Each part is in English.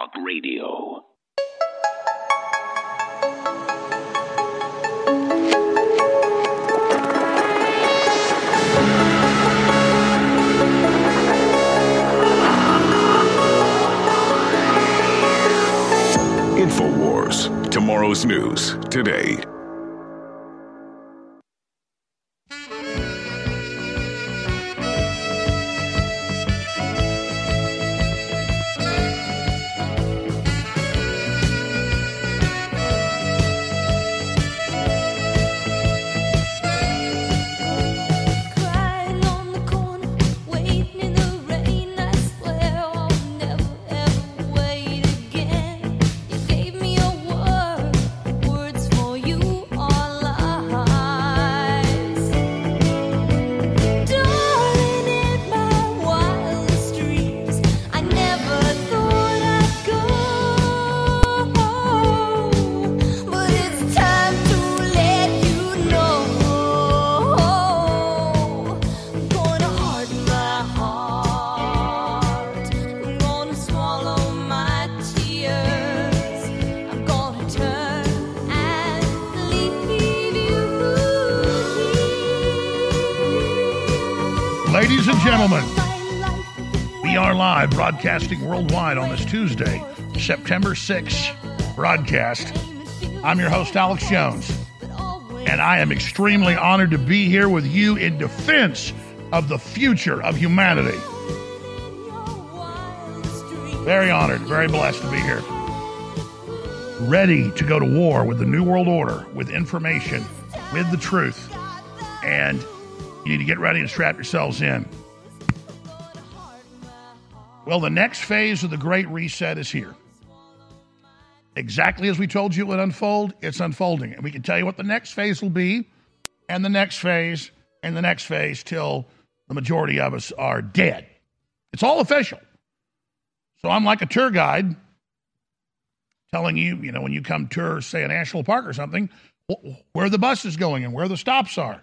Talk Radio. InfoWars. Tomorrow's news today. Live broadcasting worldwide on this Tuesday, September 6th broadcast. I'm your host, Alex Jones, and I am extremely honored to be here with you in defense of the future of humanity. Very honored, very blessed to be here. Ready to go to war with the New World Order, with information, with the truth. And you need to get ready and strap yourselves in. Well, the next phase of the Great Reset is here. Exactly as we told you it would unfold, it's unfolding. And we can tell you what the next phase will be, and the next phase, and the next phase till the majority of us are dead. It's all official. So I'm like a tour guide telling you, you know, when you come tour, say, a national park or something, where the bus is going and where the stops are.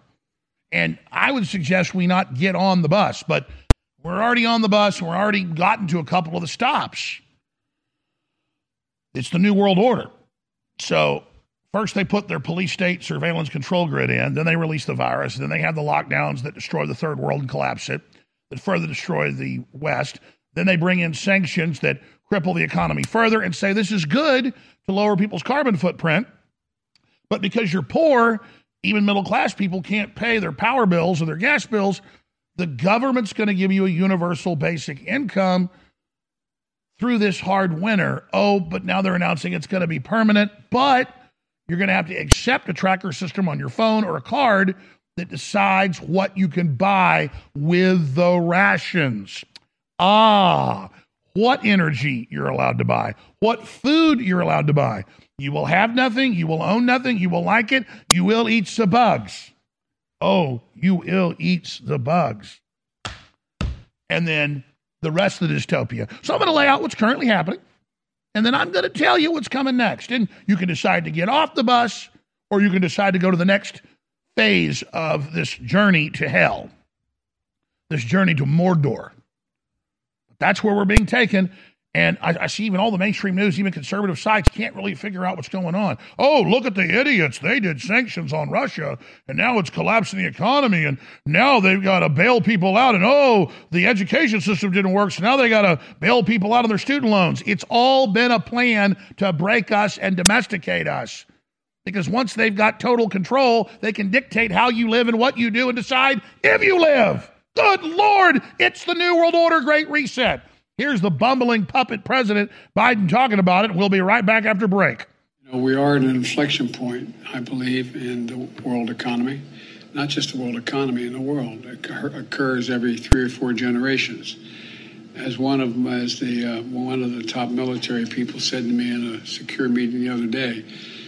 And I would suggest we not get on the bus, but we're already on the bus we're already gotten to a couple of the stops. It's the New World Order. So first they put their police state surveillance control grid in, then they release the virus, then they have the lockdowns that destroy the third world and collapse it, that further destroy the West. Then they bring in sanctions that cripple the economy further and say this is good to lower people's carbon footprint. But because you're poor, even middle class people can't pay their power bills or their gas bills. The government's going to give you a universal basic income through this hard winter. Oh, but now they're announcing it's going to be permanent, but you're going to have to accept a tracker system on your phone or a card that decides what you can buy with the rations. Ah, what energy you're allowed to buy, what food you're allowed to buy. You will have nothing, you will own nothing, you will like it, you will eat the bugs. Oh, you ill eats the bugs. And then the rest of the dystopia. So I'm going to lay out what's currently happening, and then I'm going to tell you what's coming next. And you can decide to get off the bus, or you can decide to go to the next phase of this journey to hell, this journey to Mordor. That's where we're being taken. And I, I see even all the mainstream news, even conservative sites, can't really figure out what's going on. Oh, look at the idiots. They did sanctions on Russia, and now it's collapsing the economy, and now they've got to bail people out. And oh, the education system didn't work, so now they got to bail people out of their student loans. It's all been a plan to break us and domesticate us. Because once they've got total control, they can dictate how you live and what you do and decide if you live. Good Lord, it's the New World Order Great Reset. Here's the bumbling puppet president Biden talking about it. We'll be right back after break. You know, we are at an inflection point, I believe, in the world economy. Not just the world economy, in the world. It occurs every three or four generations. As one of them, as the uh, one of the top military people said to me in a secure meeting the other day,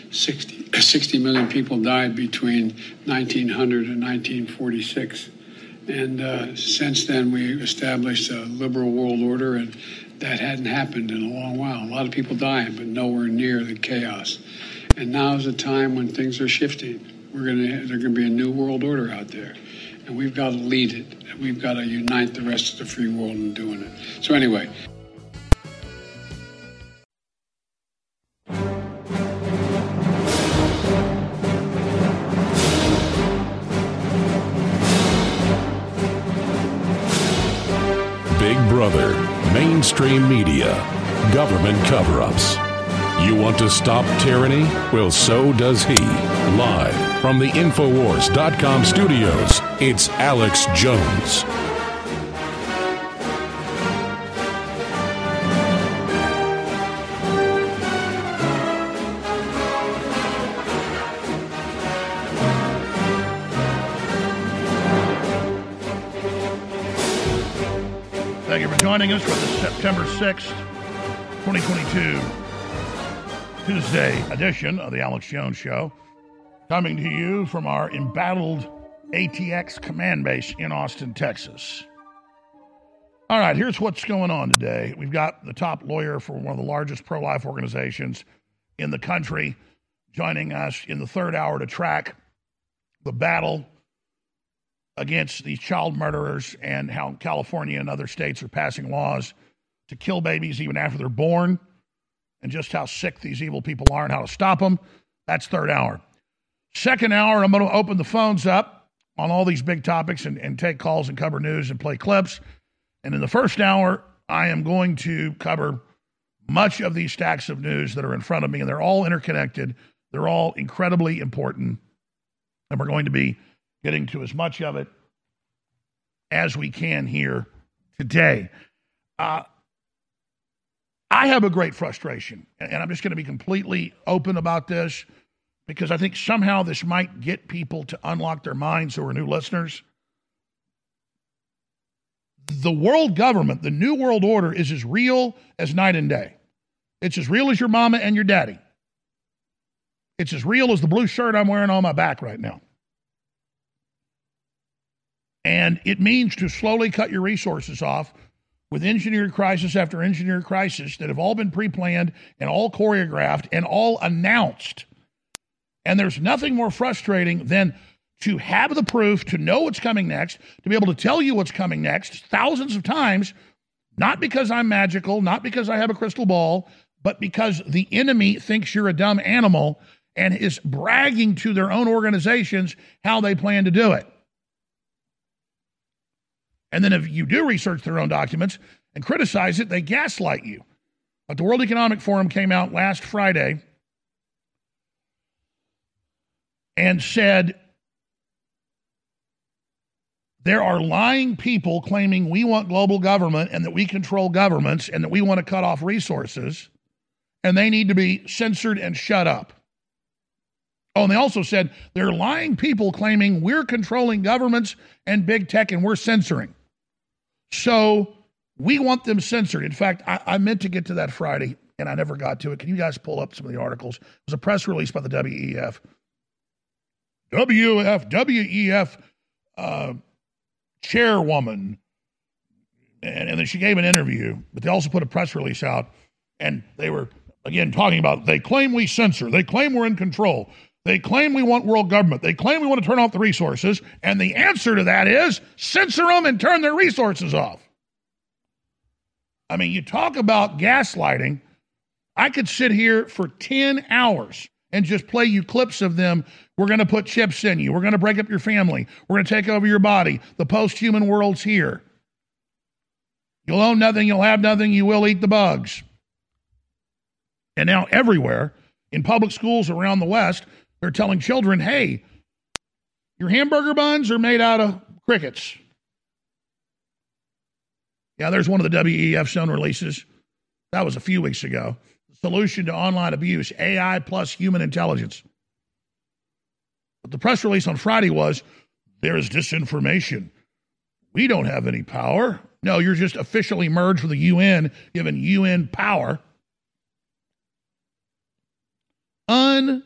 60, 60 million people died between 1900 and 1946. And uh, since then, we established a liberal world order, and that hadn't happened in a long while. A lot of people dying, but nowhere near the chaos. And now is a time when things are shifting. We're gonna there's gonna be a new world order out there, and we've got to lead it. And we've got to unite the rest of the free world in doing it. So anyway, mainstream media, government cover ups. You want to stop tyranny? Well, so does he. Live from the Infowars.com studios, it's Alex Jones. Joining us for the September 6th, 2022, Tuesday edition of the Alex Jones Show. Coming to you from our embattled ATX command base in Austin, Texas. All right, here's what's going on today. We've got the top lawyer for one of the largest pro life organizations in the country joining us in the third hour to track the battle against these child murderers and how California and other states are passing laws to kill babies even after they're born and just how sick these evil people are and how to stop them. That's third hour. Second hour, I'm going to open the phones up on all these big topics and, and take calls and cover news and play clips. And in the first hour, I am going to cover much of these stacks of news that are in front of me, and they're all interconnected. They're all incredibly important. And we're going to be getting to as much of it as we can here today. Uh, I have a great frustration, and I'm just going to be completely open about this because I think somehow this might get people to unlock their minds who are new listeners. The world government, the new world order, is as real as night and day. It's as real as your mama and your daddy. It's as real as the blue shirt I'm wearing on my back right now. And it means to slowly cut your resources off with engineered crisis after engineered crisis that have all been pre planned and all choreographed and all announced. And there's nothing more frustrating than to have the proof, to know what's coming next, to be able to tell you what's coming next thousands of times, not because I'm magical, not because I have a crystal ball, but because the enemy thinks you're a dumb animal and is bragging to their own organizations how they plan to do it. And then if you do research their own documents and criticize it, they gaslight you. But the World Economic Forum came out last Friday and said there are lying people claiming we want global government and that we control governments and that we want to cut off resources, and they need to be censored and shut up. Oh, and they also said there are lying people claiming we're controlling governments and big tech and we're censoring. So we want them censored. In fact, I, I, meant to get to that Friday and I never got to it. Can you guys pull up some of the articles? It was a press release by the WEF. WEF, WEF uh, chairwoman. And, and then she gave an interview, but they also put a press release out. And they were, again, talking about they claim we censor, they claim we're in control. They claim we want world government. They claim we want to turn off the resources. And the answer to that is censor them and turn their resources off. I mean, you talk about gaslighting. I could sit here for 10 hours and just play you clips of them. We're going to put chips in you. We're going to break up your family. We're going to take over your body. The post human world's here. You'll own nothing. You'll have nothing. You will eat the bugs. And now, everywhere in public schools around the West, they're telling children, hey, your hamburger buns are made out of crickets. Yeah, there's one of the WEF shown releases. That was a few weeks ago. Solution to online abuse AI plus human intelligence. But the press release on Friday was there is disinformation. We don't have any power. No, you're just officially merged with the UN, given UN power. Un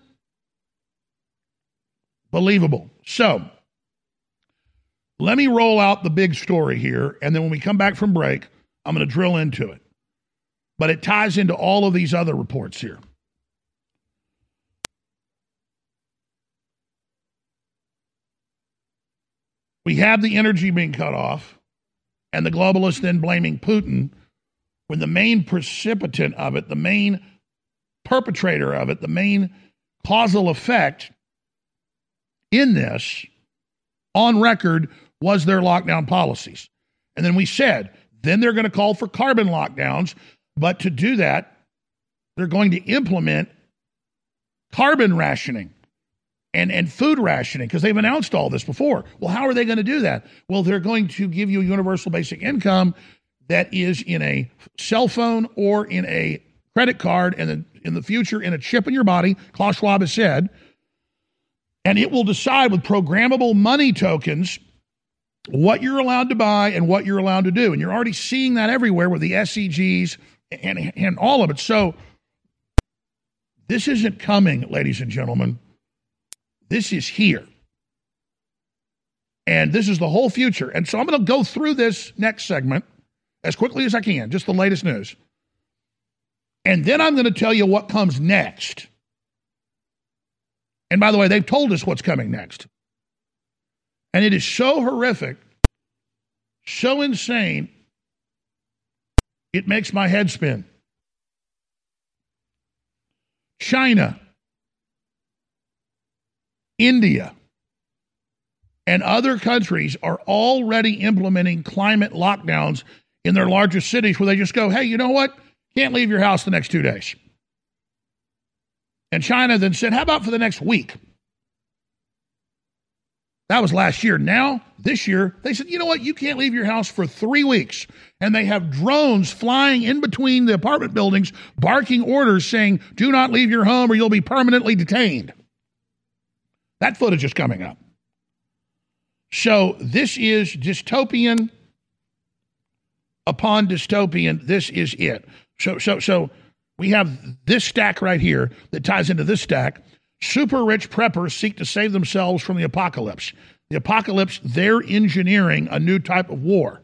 Believable. So, let me roll out the big story here, and then when we come back from break, I'm going to drill into it. But it ties into all of these other reports here. We have the energy being cut off, and the globalists then blaming Putin when the main precipitant of it, the main perpetrator of it, the main causal effect in this on record was their lockdown policies. And then we said Then they're going to call for carbon lockdowns. But to do that, they're going to implement carbon rationing and, and food rationing because they've announced all this before. Well, how are they going to do that? Well, they're going to give you a universal basic income that is in a cell phone or in a credit card and in the future in a chip in your body, Klaus Schwab has said, and it will decide with programmable money tokens what you're allowed to buy and what you're allowed to do. And you're already seeing that everywhere with the SEGs and, and all of it. So this isn't coming, ladies and gentlemen. This is here. And this is the whole future. And so I'm going to go through this next segment as quickly as I can, just the latest news. And then I'm going to tell you what comes next. And by the way, they've told us what's coming next. And it is so horrific, so insane, it makes my head spin. China, India, and other countries are already implementing climate lockdowns in their largest cities where they just go, hey, you know what? Can't leave your house the next two days. And China then said, how about for the next week? That was last year. Now, this year, they said, you know what? You can't leave your house for three weeks. And they have drones flying in between the apartment buildings, barking orders saying, do not leave your home or you'll be permanently detained. That footage is coming up. So this is dystopian upon dystopian. This is it. So, so, so we have this stack right here that ties into this stack. Super rich preppers seek to save themselves from the apocalypse. The apocalypse, they're engineering a new type of war.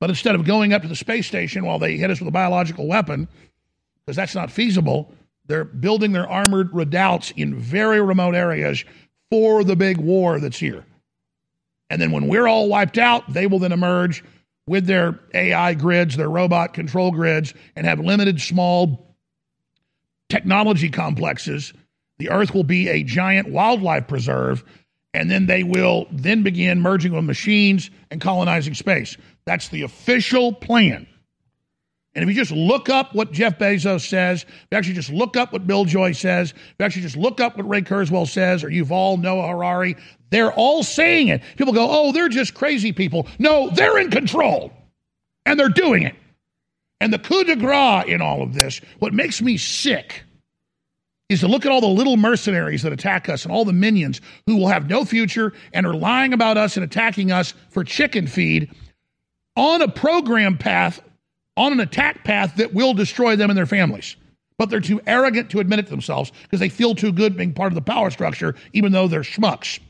But instead of going up to the space station while they hit us with a biological weapon, because that's not feasible, they're building their armored redoubts in very remote areas for the big war that's here. And then when we're all wiped out, they will then emerge with their AI grids, their robot control grids, and have limited small technology complexes the earth will be a giant wildlife preserve, and then they will then begin merging with machines and colonizing space. That's the official plan. And if you just look up what Jeff Bezos says, if you actually just look up what Bill Joy says, if you actually just look up what Ray Kurzweil says, or Yuval Noah Harari, they're all saying it. People go, oh, they're just crazy people. No, they're in control, and they're doing it. And the coup de grace in all of this, what makes me sick is to look at all the little mercenaries that attack us and all the minions who will have no future and are lying about us and attacking us for chicken feed on a program path, on an attack path that will destroy them and their families. But they're too arrogant to admit it to themselves because they feel too good being part of the power structure, even though they're schmucks.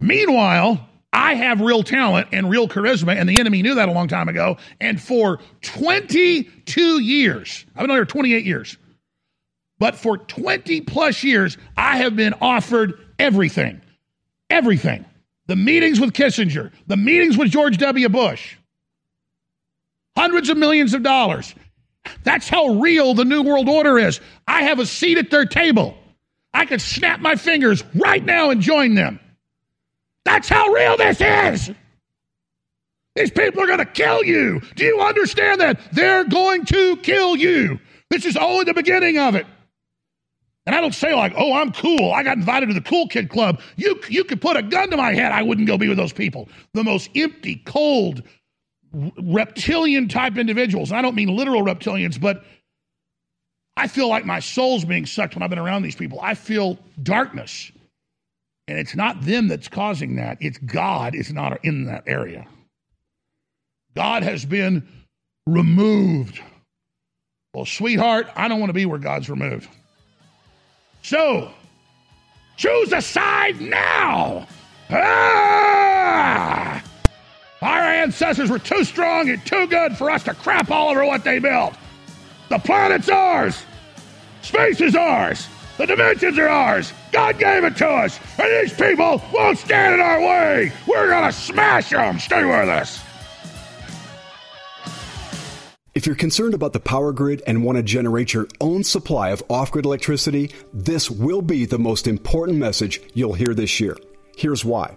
Meanwhile, I have real talent and real charisma, and the enemy knew that a long time ago. And for 22 years, I've been on here 28 years, but for 20 plus years, I have been offered everything. Everything. The meetings with Kissinger, the meetings with George W. Bush, hundreds of millions of dollars. That's how real the New World Order is. I have a seat at their table. I could snap my fingers right now and join them. That's how real this is. These people are going to kill you. Do you understand that? They're going to kill you. This is only the beginning of it. And I don't say like, "Oh, I'm cool. I got invited to the cool kid club." You you could put a gun to my head, I wouldn't go be with those people. The most empty, cold, reptilian type individuals. I don't mean literal reptilians, but I feel like my soul's being sucked when I've been around these people. I feel darkness. And it's not them that's causing that. It's God is not in that area. God has been removed. Well, sweetheart, I don't want to be where God's removed. So, choose a side now. Ah! Our ancestors were too strong and too good for us to crap all over what they built. The planet's ours. Space is ours. The dimensions are ours. God gave it to us. And these people won't stand in our way. We're going to smash them. Stay with us. If you're concerned about the power grid and want to generate your own supply of off grid electricity, this will be the most important message you'll hear this year. Here's why.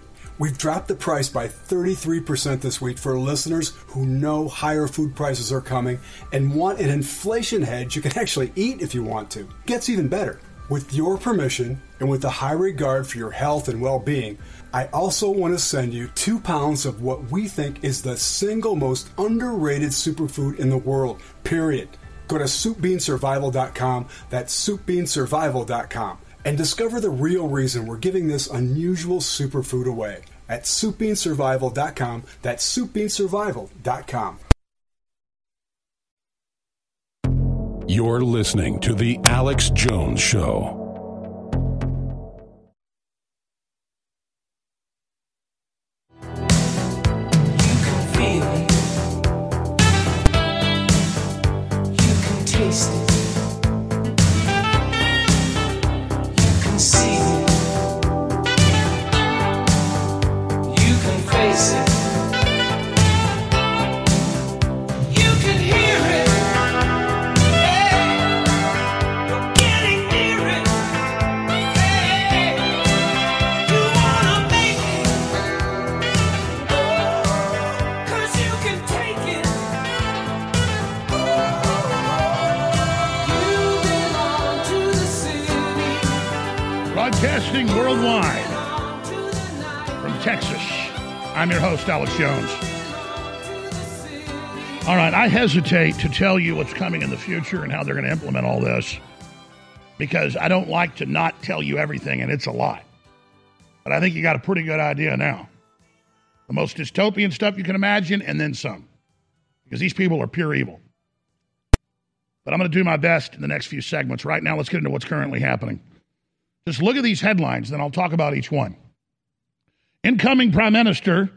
We've dropped the price by 33% this week for listeners who know higher food prices are coming and want an inflation hedge you can actually eat if you want to. Gets even better. With your permission and with a high regard for your health and well being, I also want to send you two pounds of what we think is the single most underrated superfood in the world, period. Go to soupbeansurvival.com, that's soupbeansurvival.com, and discover the real reason we're giving this unusual superfood away at soupbeansurvival.com, that's soupbeansurvival.com. You're listening to The Alex Jones Show. You worldwide from Texas. I'm your host, Alex Jones. All right, I hesitate to tell you what's coming in the future and how they're going to implement all this because I don't like to not tell you everything, and it's a lot. But I think you got a pretty good idea now. The most dystopian stuff you can imagine, and then some, because these people are pure evil. But I'm going to do my best in the next few segments. Right now, let's get into what's currently happening. Just look at these headlines, then I'll talk about each one. Incoming Prime Minister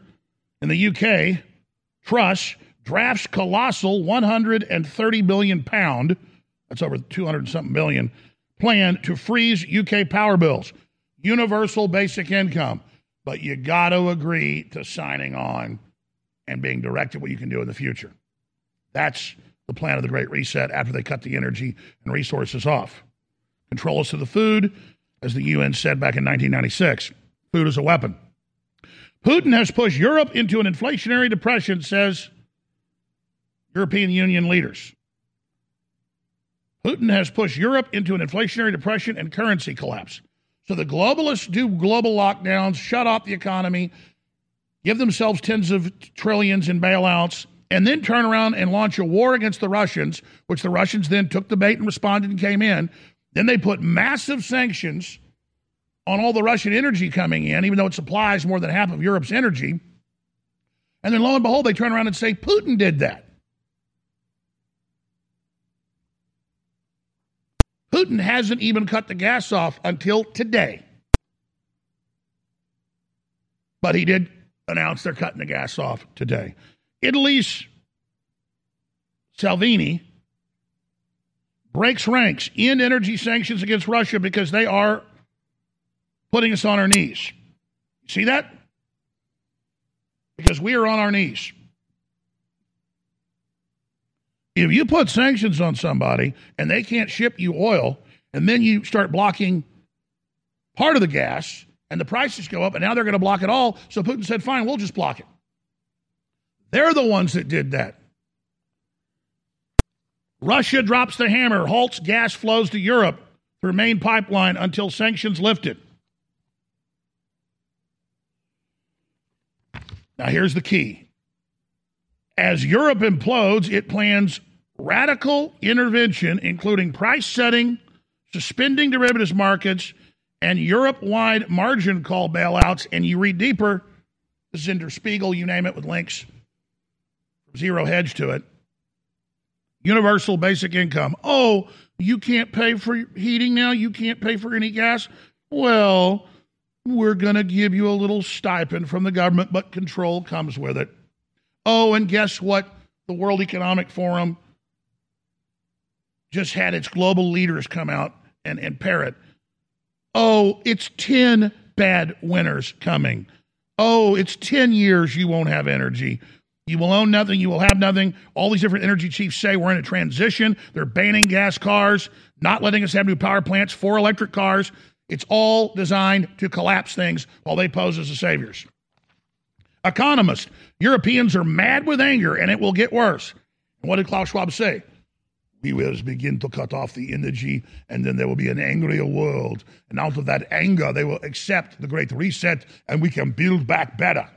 in the UK, Truss, drafts colossal 130 billion pound, that's over 200 and something billion, plan to freeze UK power bills. Universal basic income. But you got to agree to signing on and being directed what you can do in the future. That's the plan of the Great Reset after they cut the energy and resources off. Control us of the food, as the UN said back in 1996. Food is a weapon. Putin has pushed Europe into an inflationary depression, says European Union leaders. Putin has pushed Europe into an inflationary depression and currency collapse. So the globalists do global lockdowns, shut off the economy, give themselves tens of trillions in bailouts, and then turn around and launch a war against the Russians, which the Russians then took the bait and responded and came in. Then they put massive sanctions on all the Russian energy coming in, even though it supplies more than half of Europe's energy. And then lo and behold, they turn around and say Putin did that. Putin hasn't even cut the gas off until today. But he did announce they're cutting the gas off today. Italy's Salvini breaks ranks in energy sanctions against Russia because they are putting us on our knees. See that? Because we are on our knees. If you put sanctions on somebody and they can't ship you oil, and then you start blocking part of the gas and the prices go up, and now they're going to block it all. So Putin said, fine, we'll just block it. They're the ones that did that. Russia drops the hammer, halts gas flows to Europe through main pipeline until sanctions lifted. Now, here's the key. As Europe implodes, it plans radical intervention, including price setting, suspending derivatives markets, and Europe wide margin call bailouts. And you read deeper, this is in Der Spiegel, you name it, with links, zero hedge to it. Universal basic income. Oh, you can't pay for heating now? You can't pay for any gas? Well, we're going to give you a little stipend from the government, but control comes with it. Oh, and guess what? The World Economic Forum just had its global leaders come out and, and parrot. Oh, it's 10 bad winters coming. Oh, it's 10 years you won't have energy. You will own nothing. You will have nothing. All these different energy chiefs say we're in a transition. They're banning gas cars, not letting us have new power plants for electric cars. It's all designed to collapse things while they pose as the saviors. Economists, Europeans are mad with anger and it will get worse. What did Klaus Schwab say? We will begin to cut off the energy and then there will be an angrier world. And out of that anger, they will accept the great reset and we can build back better.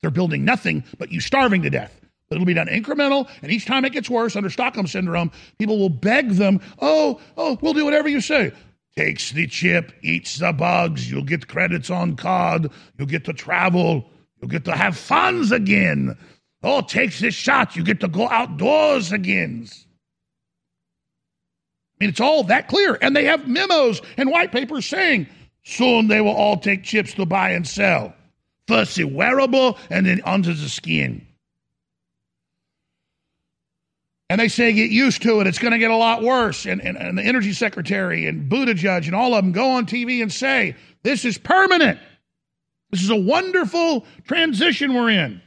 They're building nothing but you starving to death. But it'll be done incremental, and each time it gets worse under Stockholm syndrome, people will beg them, "Oh, oh, we'll do whatever you say." Takes the chip, eats the bugs. You'll get credits on card. You'll get to travel. You'll get to have funs again. Oh, takes this shot. You get to go outdoors again. I mean, it's all that clear. And they have memos and white papers saying soon they will all take chips to buy and sell. First, it's wearable and then under the skin. And they say get used to it. It's going to get a lot worse. And, and, and the energy secretary and Buttigieg and all of them go on TV and say this is permanent. This is a wonderful transition we're in.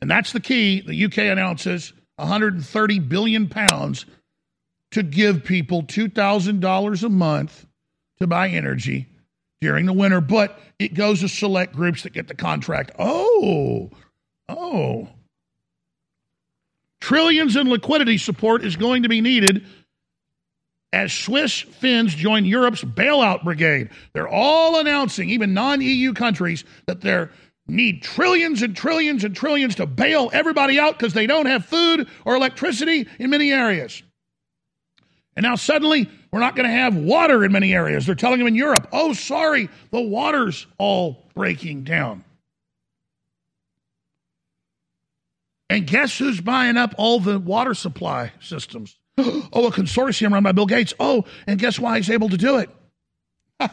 And that's the key. The UK announces 130 billion pounds to give people $2,000 a month to buy energy during the winter, but it goes to select groups that get the contract. Oh, oh. Trillions in liquidity support is going to be needed as Swiss Finns join Europe's bailout brigade. They're all announcing, even non EU countries, that they need trillions and trillions and trillions to bail everybody out because they don't have food or electricity in many areas. And now suddenly we're not going to have water in many areas. They're telling them in Europe, oh, sorry, the water's all breaking down. And guess who's buying up all the water supply systems? Oh, a consortium run by Bill Gates. Oh, and guess why he's able to do it?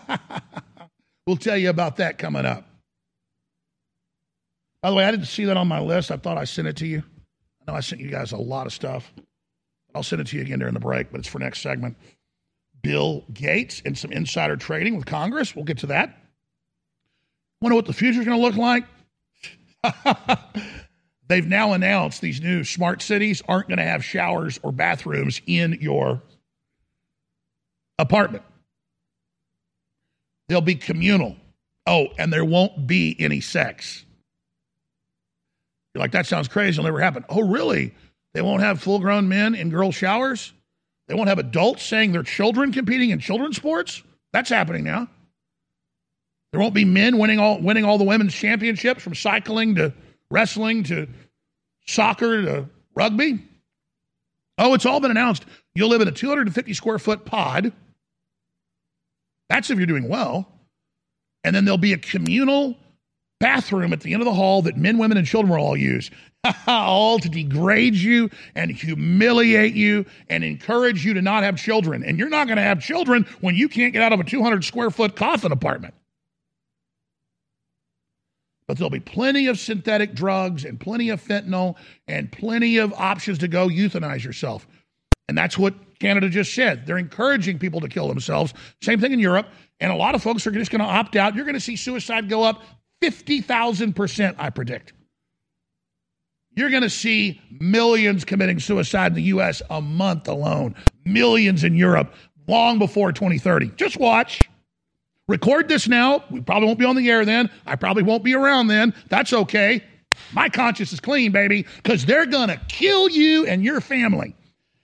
we'll tell you about that coming up. By the way, I didn't see that on my list. I thought I sent it to you. I know I sent you guys a lot of stuff. I'll send it to you again during the break, but it's for next segment. Bill Gates and some insider trading with Congress. We'll get to that. Wonder what the future's going to look like? They've now announced these new smart cities aren't going to have showers or bathrooms in your apartment. They'll be communal. Oh, and there won't be any sex. You're like, that sounds crazy. It'll never happen. Oh, really? They won't have full grown men in girl showers? They won't have adults saying their children competing in children's sports? That's happening now. There won't be men winning all winning all the women's championships from cycling to wrestling to soccer to rugby. Oh, it's all been announced. You'll live in a 250 square foot pod. That's if you're doing well. And then there'll be a communal bathroom at the end of the hall that men, women, and children will all use. all to degrade you and humiliate you and encourage you to not have children. And you're not going to have children when you can't get out of a 200 square foot coffin apartment. But there'll be plenty of synthetic drugs and plenty of fentanyl and plenty of options to go euthanize yourself. And that's what Canada just said. They're encouraging people to kill themselves. Same thing in Europe. And a lot of folks are just going to opt out. You're going to see suicide go up 50,000%, I predict. You're going to see millions committing suicide in the U.S. a month alone, millions in Europe, long before 2030. Just watch. Record this now. We probably won't be on the air then. I probably won't be around then. That's okay. My conscience is clean, baby, because they're going to kill you and your family.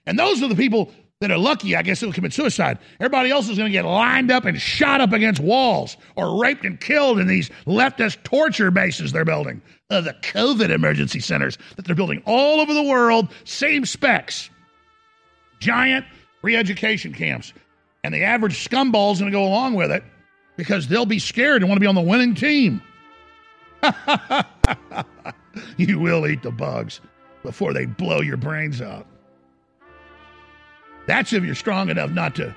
And those are the people that are lucky, I guess, that will commit suicide. Everybody else is going to get lined up and shot up against walls or raped and killed in these leftist torture bases they're building. Uh, the COVID emergency centers that they're building all over the world, same specs. Giant re education camps. And the average scumball's going to go along with it because they'll be scared and want to be on the winning team. you will eat the bugs before they blow your brains out. That's if you're strong enough not to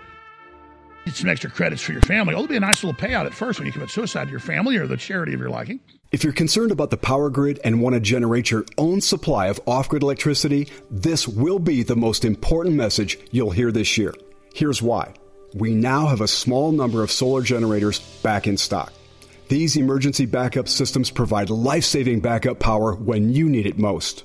get some extra credits for your family. Oh, there'll be a nice little payout at first when you commit suicide to your family or the charity of your liking. If you're concerned about the power grid and want to generate your own supply of off grid electricity, this will be the most important message you'll hear this year. Here's why. We now have a small number of solar generators back in stock. These emergency backup systems provide life saving backup power when you need it most.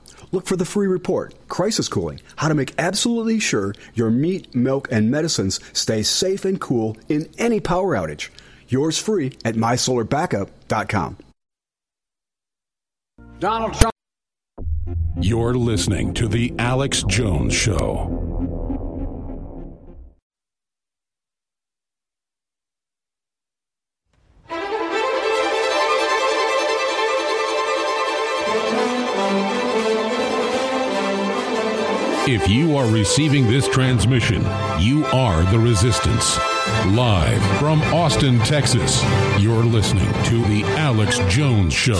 Look for the free report, Crisis Cooling, how to make absolutely sure your meat, milk, and medicines stay safe and cool in any power outage. Yours free at mysolarbackup.com. Donald Trump. You're listening to The Alex Jones Show. If you are receiving this transmission, you are the resistance. Live from Austin, Texas, you're listening to The Alex Jones Show.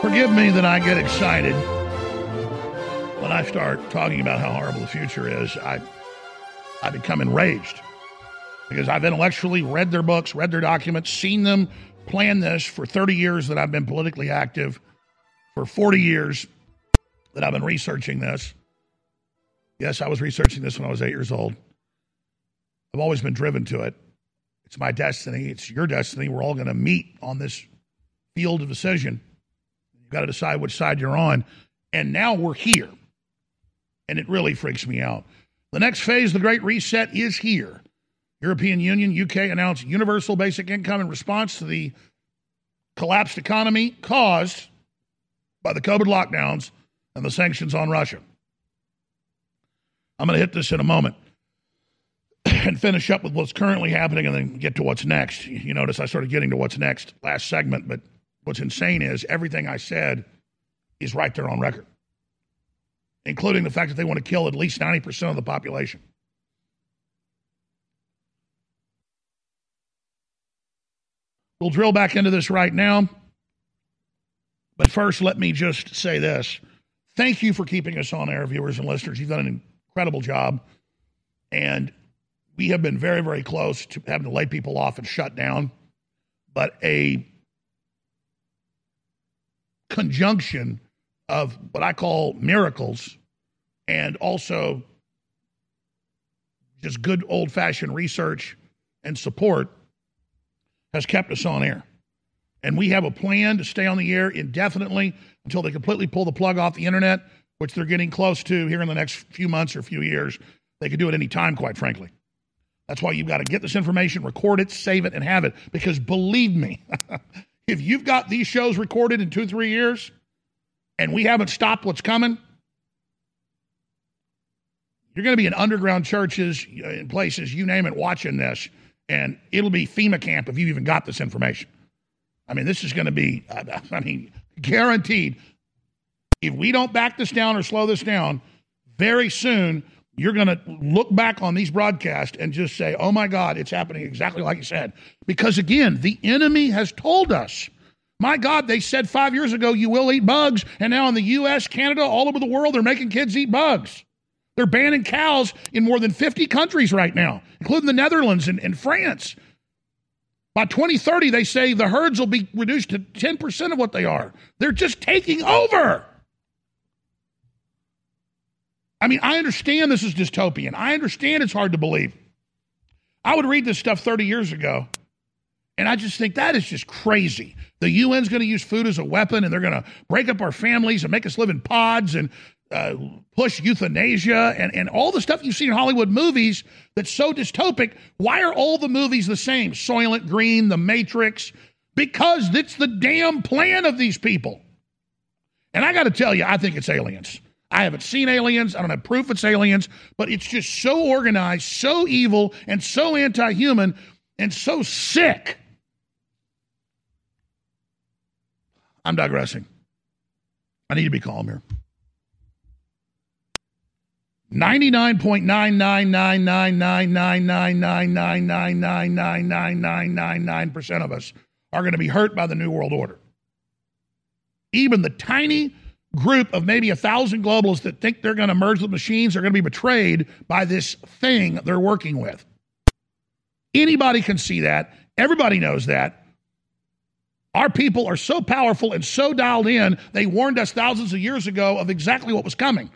Forgive me that I get excited when I start talking about how horrible the future is. I, I become enraged because I've intellectually read their books, read their documents, seen them plan this for 30 years that I've been politically active, for 40 years that I've been researching this. Yes, I was researching this when I was eight years old. I've always been driven to it. It's my destiny. It's your destiny. We're all going to meet on this field of decision. You've got to decide which side you're on. And now we're here. And it really freaks me out. The next phase the Great Reset is here. European Union, UK announced universal basic income in response to the collapsed economy caused by the COVID lockdowns and the sanctions on Russia. I'm going to hit this in a moment and finish up with what's currently happening and then get to what's next. You notice I started getting to what's next last segment, but what's insane is everything I said is right there on record, including the fact that they want to kill at least 90% of the population. We'll drill back into this right now. But first, let me just say this. Thank you for keeping us on air, viewers and listeners. You've done an incredible job. And we have been very, very close to having to lay people off and shut down. But a conjunction of what I call miracles and also just good old fashioned research and support has kept us on air. And we have a plan to stay on the air indefinitely until they completely pull the plug off the internet, which they're getting close to here in the next few months or few years. They could do it any time, quite frankly. That's why you've got to get this information, record it, save it, and have it. Because believe me, if you've got these shows recorded in two, three years, and we haven't stopped what's coming, you're going to be in underground churches, uh, in places, you name it, watching this, and it'll be FEMA camp if you even got this information. I mean, this is going to be, I mean, guaranteed. If we don't back this down or slow this down, very soon you're going to look back on these broadcasts and just say, oh my God, it's happening exactly like you said. Because again, the enemy has told us My God, they said five years ago you will eat bugs, and now in the US, Canada, all over the world, they're making kids eat bugs. They're banning cows in more than 50 countries right now, including the Netherlands and, and France. By 2030, they say the herds will be reduced to 10% of what they are. They're just taking over. I mean, I understand this is dystopian. I understand it's hard to believe. I would read this stuff 30 years ago, and I just think that is just crazy. The UN's going to use food as a weapon, and they're going to break up our families and make us live in pods and uh, push euthanasia and, and all the stuff you see in Hollywood movies that's so dystopic. Why are all the movies the same? Soylent Green, The Matrix, because it's the damn plan of these people. And I got to tell you, I think it's aliens. I haven't seen aliens. I don't have proof it's aliens, but it's just so organized, so evil, and so anti human, and so sick. I'm digressing. I need to be calm here. 99.999999999999999% of us are going to be hurt by the New World Order. Even the tiny group of maybe a thousand globalists that think they're going to merge with machines are going to be betrayed by this thing they're working with. Anybody can see that. Everybody knows that. Our people are so powerful and so dialed in, they warned us thousands of years ago of exactly what was coming.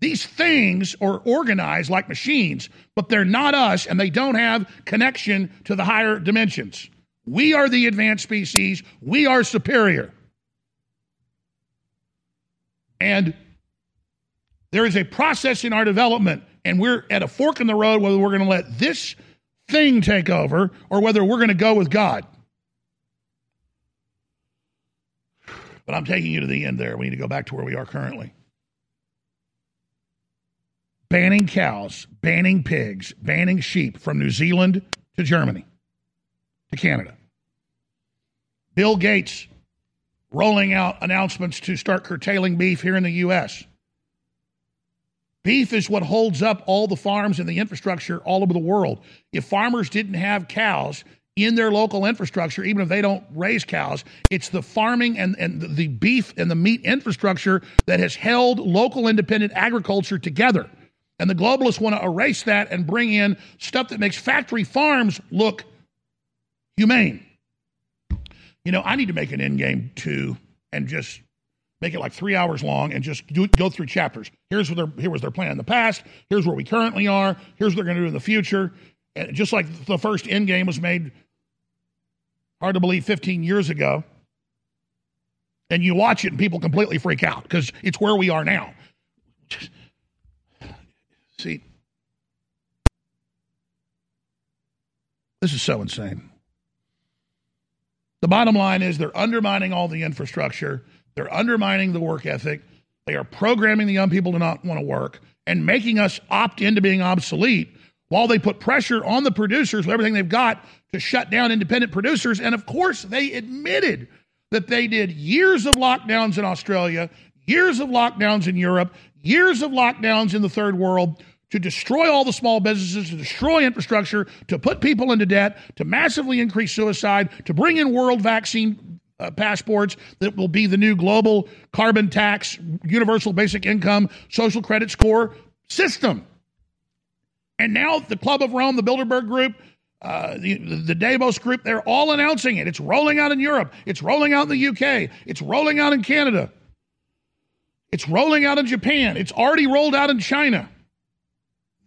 These things are organized like machines, but they're not us and they don't have connection to the higher dimensions. We are the advanced species, we are superior. And there is a process in our development, and we're at a fork in the road whether we're going to let this thing take over or whether we're going to go with God. But I'm taking you to the end there. We need to go back to where we are currently. Banning cows, banning pigs, banning sheep from New Zealand to Germany to Canada. Bill Gates rolling out announcements to start curtailing beef here in the U.S. Beef is what holds up all the farms and the infrastructure all over the world. If farmers didn't have cows in their local infrastructure, even if they don't raise cows, it's the farming and, and the beef and the meat infrastructure that has held local independent agriculture together. And the globalists want to erase that and bring in stuff that makes factory farms look humane. You know, I need to make an end game too and just make it like three hours long and just do, go through chapters. Here's what their here was their plan in the past. Here's where we currently are. Here's what they're going to do in the future. And just like the first end game was made, hard to believe, 15 years ago. And you watch it and people completely freak out because it's where we are now. See, this is so insane. The bottom line is they're undermining all the infrastructure, they're undermining the work ethic, they are programming the young people to not want to work and making us opt into being obsolete while they put pressure on the producers with everything they've got to shut down independent producers. And of course, they admitted that they did years of lockdowns in Australia, years of lockdowns in Europe, years of lockdowns in the third world to destroy all the small businesses, to destroy infrastructure, to put people into debt, to massively increase suicide, to bring in world vaccine uh, passports that will be the new global carbon tax, universal basic income, social credit score system. And now the Club of Rome, the Bilderberg Group, uh, the, the Davos Group, they're all announcing it. It's rolling out in Europe. It's rolling out in the UK. It's rolling out in Canada. It's rolling out in Japan. It's already rolled out in China.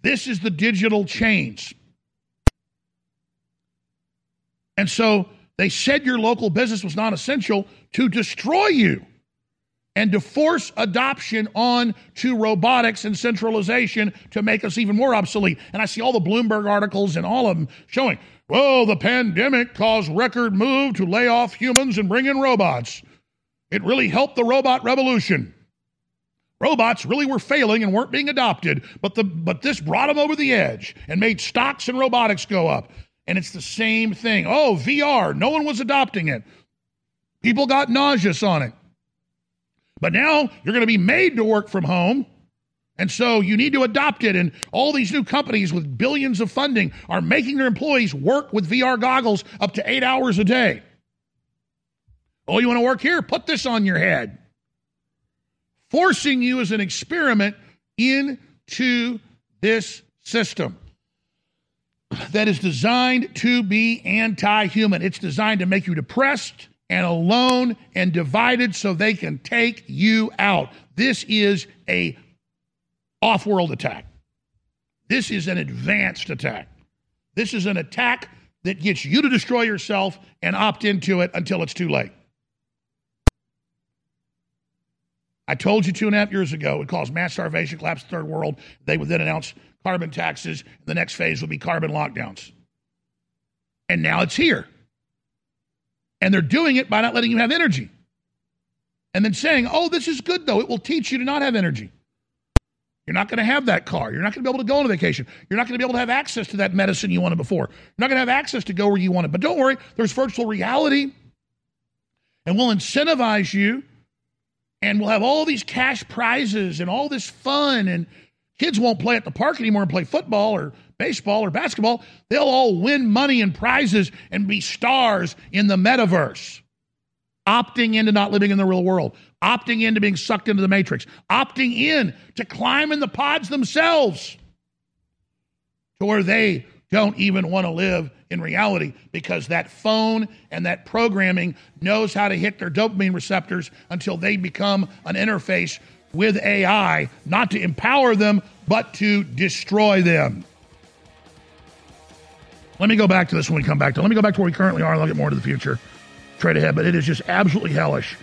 This is the digital change. And so they said your local business was not essential to destroy you and to force adoption on to robotics and centralization to make us even more obsolete. And I see all the Bloomberg articles and all of them showing, well, the pandemic caused record move to lay off humans and bring in robots. It really helped the robot revolution. Robots really were failing and weren't being adopted, but the but this brought them over the edge and made stocks and robotics go up. And it's the same thing. Oh, VR, no one was adopting it. People got nauseous on it. But now you're going to be made to work from home. And so you need to adopt it. And all these new companies with billions of funding are making their employees work with VR goggles up to eight hours a day. Oh, you want to work here? Put this on your head. Forcing you as an experiment into this system that is designed to be anti human. It's designed to make you depressed and alone and divided so they can take you out. This is a off world attack. This is an advanced attack. This is an attack that gets you to destroy yourself and opt into it until it's too late. I told you two and a half years ago it caused mass starvation, collapse the third world. They would then announce carbon taxes. The next phase would be carbon lockdowns. And now it's here. And they're doing it by not letting you have energy. And then saying, oh, this is good though. It will teach you to not have energy. You're not going to have that car. You're not going to be able to go on a vacation. You're not going to be able to have access to that medicine you wanted before. You're not going to have access to go where you wanted. But don't worry, there's virtual reality. And we'll incentivize you and we'll have all these cash prizes and all this fun and kids won't play at the park anymore and play football or baseball or basketball. They'll all win money and prizes and be stars in the metaverse. Opting into not living in the real world. Opting into being sucked into the matrix. Opting in to climb in the pods themselves to where they don't even want to live in reality because that phone and that programming knows how to hit their dopamine receptors until they become an interface with AI, not to empower them, but to destroy them. Let me go back to this when we come back to. Let me go back to where we currently are and look at more to the future, trade ahead. But it is just absolutely hellish.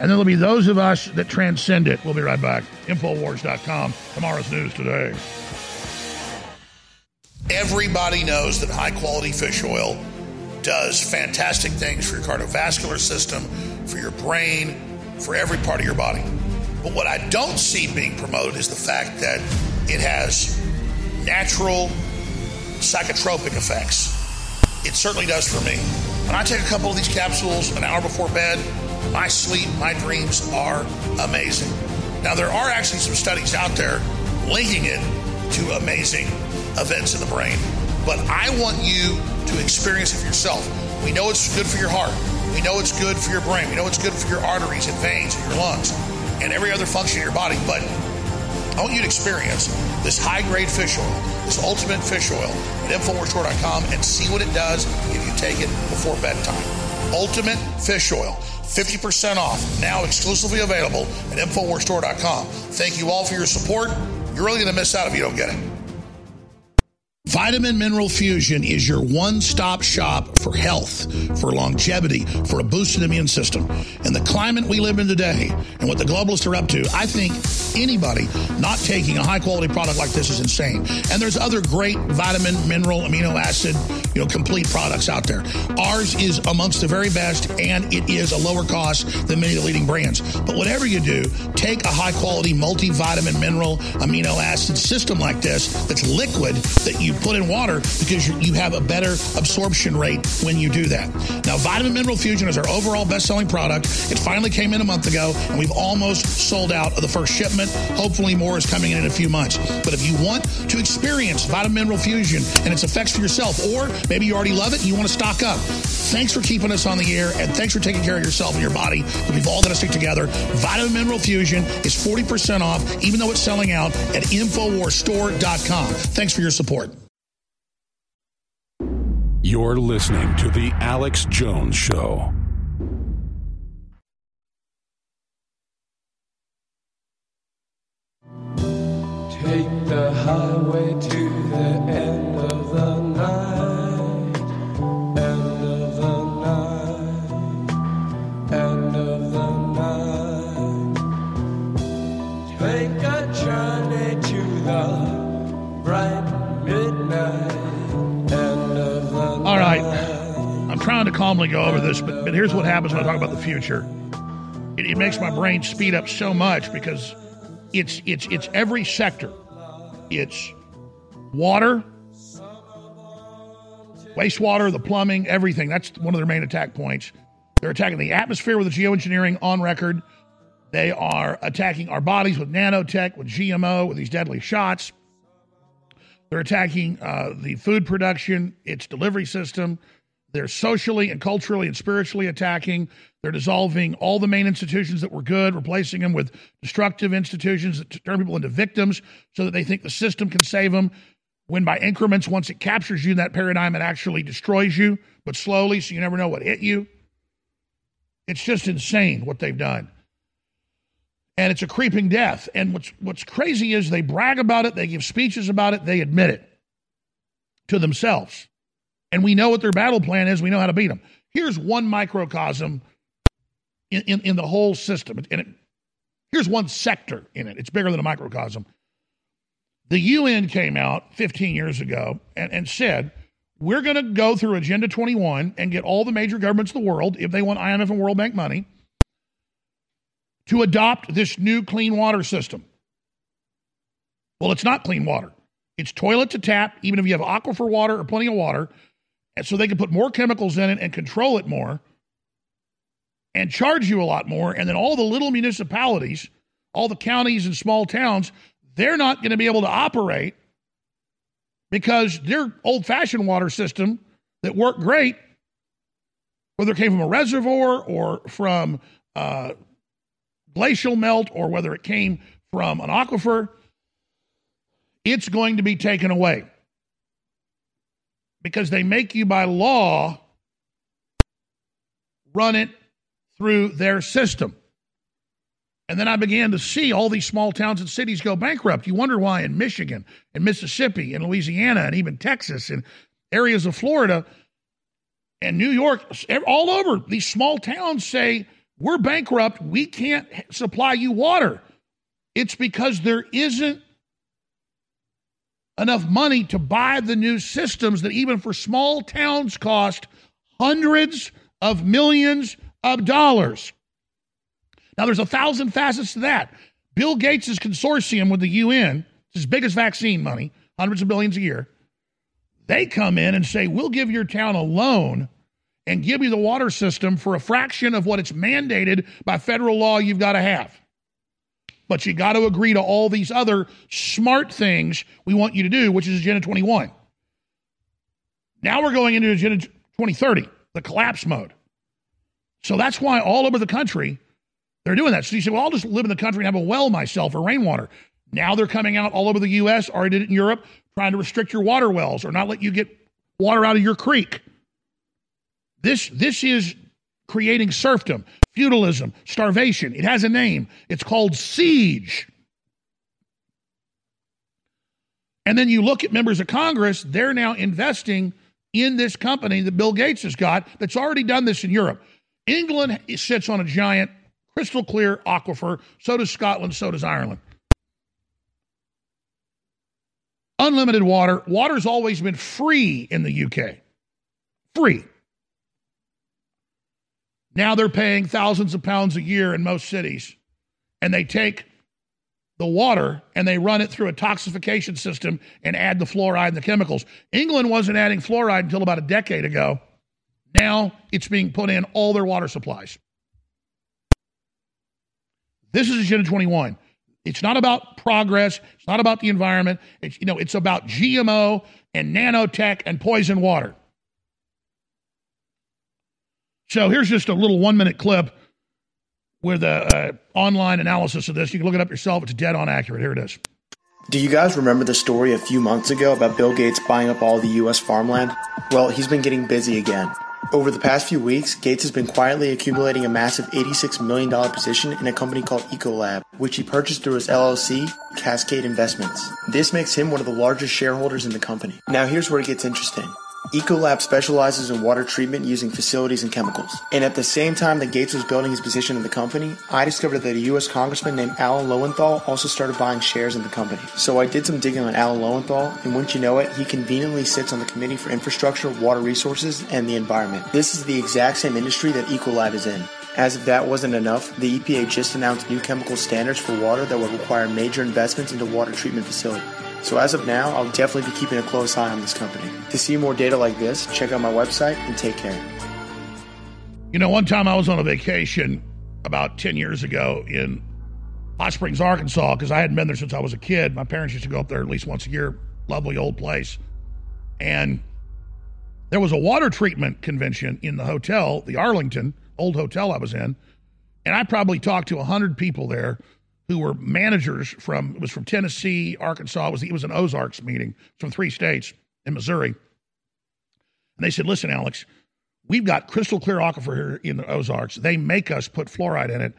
And there'll be those of us that transcend it. We'll be right back. Infowars.com. Tomorrow's news today. Everybody knows that high quality fish oil does fantastic things for your cardiovascular system, for your brain, for every part of your body. But what I don't see being promoted is the fact that it has natural psychotropic effects. It certainly does for me. When I take a couple of these capsules an hour before bed, my sleep, my dreams are amazing. Now, there are actually some studies out there linking it to amazing events in the brain, but I want you to experience it for yourself. We know it's good for your heart. We know it's good for your brain. We know it's good for your arteries and veins and your lungs and every other function in your body. But I want you to experience this high grade fish oil, this ultimate fish oil at InfoWarsStore.com and see what it does if you take it before bedtime. Ultimate fish oil, 50% off, now exclusively available at InfoWarsStore.com. Thank you all for your support. You're really going to miss out if you don't get it. Vitamin Mineral Fusion is your one stop shop for health, for longevity, for a boosted immune system. In the climate we live in today and what the globalists are up to, I think anybody not taking a high quality product like this is insane. And there's other great vitamin, mineral, amino acid, you know, complete products out there. Ours is amongst the very best and it is a lower cost than many of the leading brands. But whatever you do, take a high quality multivitamin, mineral, amino acid system like this that's liquid that you put in water because you, you have a better absorption rate when you do that. Now, Vitamin Mineral Fusion is our overall best selling product. It finally came in a month ago, and we've almost sold out of the first shipment. Hopefully, more is coming in in a few months. But if you want to experience Vitamin Mineral Fusion and its effects for yourself, or maybe you already love it and you want to stock up, thanks for keeping us on the air and thanks for taking care of yourself and your body. We've all got to stick together. Vitamin Mineral Fusion is 40% off, even though it's selling out at InfoWarsStore.com. Thanks for your support. You're listening to The Alex Jones Show. Take the highway trying to calmly go over this, but, but here's what happens when I talk about the future. It, it makes my brain speed up so much because it's it's it's every sector. It's water, wastewater, the plumbing, everything. That's one of their main attack points. They're attacking the atmosphere with the geoengineering on record. They are attacking our bodies with nanotech, with GMO, with these deadly shots. They're attacking uh, the food production, its delivery system, They're socially and culturally and spiritually attacking. They're dissolving all the main institutions that were good, replacing them with destructive institutions that turn people into victims so that they think the system can save them. When by increments, once it captures you in that paradigm, it actually destroys you, but slowly, so you never know what hit you. It's just insane what they've done. And it's a creeping death. And what's, what's crazy is they brag about it, they give speeches about it, they admit it to themselves. And we know what their battle plan is, we know how to beat them. Here's one microcosm in, in, in the whole system. And it, here's one sector in it, it's bigger than a microcosm. The UN came out 15 years ago and, and said, we're going to go through Agenda 21 and get all the major governments of the world, if they want IMF and World Bank money, to adopt this new clean water system. Well, it's not clean water. It's toilet to tap, even if you have aquifer water or plenty of water. And so they can put more chemicals in it and control it more and charge you a lot more. And then all the little municipalities, all the counties and small towns, they're not going to be able to operate because their old fashioned water system that worked great, whether it came from a reservoir or from uh, glacial melt or whether it came from an aquifer, it's going to be taken away because they make you by law run it through their system. And then I began to see all these small towns and cities go bankrupt. You wonder why in Michigan and Mississippi and Louisiana and even Texas and areas of Florida and New York, all over, these small towns say, We're bankrupt. We can't supply you water. It's because there isn't enough money to buy the new systems that, even for small towns, cost hundreds of millions of dollars. Now, there's a thousand facets to that. Bill Gates' consortium with the UN, his biggest vaccine money, hundreds of billions a year, they come in and say, We'll give your town a loan and give you the water system for a fraction of what it's mandated by federal law you've got to have. But you got to agree to all these other smart things we want you to do, which is Agenda 21. Now we're going into Agenda 2030, the collapse mode. So that's why all over the country, they're doing that. So you say, well, I'll just live in the country and have a well myself or rainwater. Now they're coming out all over the U.S., already did it in Europe, trying to restrict your water wells or not let you get water out of your creek. This, this is creating serfdom, feudalism, starvation. It has a name. It's called siege. And then you look at members of Congress, they're now investing in this company that Bill Gates has got that's already done this in Europe. England sits on a giant crystal clear aquifer. So does Scotland. So does Ireland. Unlimited water. Water's always been free in the UK. Free. Now they're paying thousands of pounds a year in most cities. And they take the water and they run it through a toxification system and add the fluoride and the chemicals. England wasn't adding fluoride until about a decade ago. Now it's being put in all their water supplies. This is Agenda 21. It's not about progress. It's not about the environment. It's, you know, it's about GMO and nanotech and poison water. So here's just a little one minute clip with a, a online analysis of this. You can look it up yourself. It's dead on accurate. Here it is. Do you guys remember the story a few months ago about Bill Gates buying up all the U.S. farmland? Well, he's been getting busy again. Over the past few weeks, Gates has been quietly accumulating a massive $86 million position in a company called Ecolab, which he purchased through his LLC, Cascade Investments. This makes him one of the largest shareholders in the company. Now here's where it gets interesting. Ecolab specializes in water treatment using facilities and chemicals. And at the same time that Gates was building his position in the company, I discovered that a U.S. congressman named Alan Lowenthal also started buying shares in the company. So I did some digging on Alan Lowenthal, and wouldn't you know it, he conveniently sits on the Committee for Infrastructure, Water Resources, and the Environment. This is the exact same industry that Ecolab is in. As if that wasn't enough, the EPA just announced new chemical standards for water that would require major investments into water treatment facilities. So as of now, I'll definitely be keeping a close eye on this company. To see more data like this, check out my website and take care. You know, one time I was on a vacation about 10 years ago in Hot Springs, Arkansas, because I hadn't been there since I was a kid. My parents used to go up there at least once a year. Lovely old place. And There was a water treatment convention in the hotel, the Arlington, old hotel I was in, and I probably talked to 100 people there who were managers from, it was from Tennessee, Arkansas, it was, it was an Ozarks meeting from three states in Missouri. And they said, listen, Alex, we've got crystal clear aquifer here in the Ozarks. They make us put fluoride in it.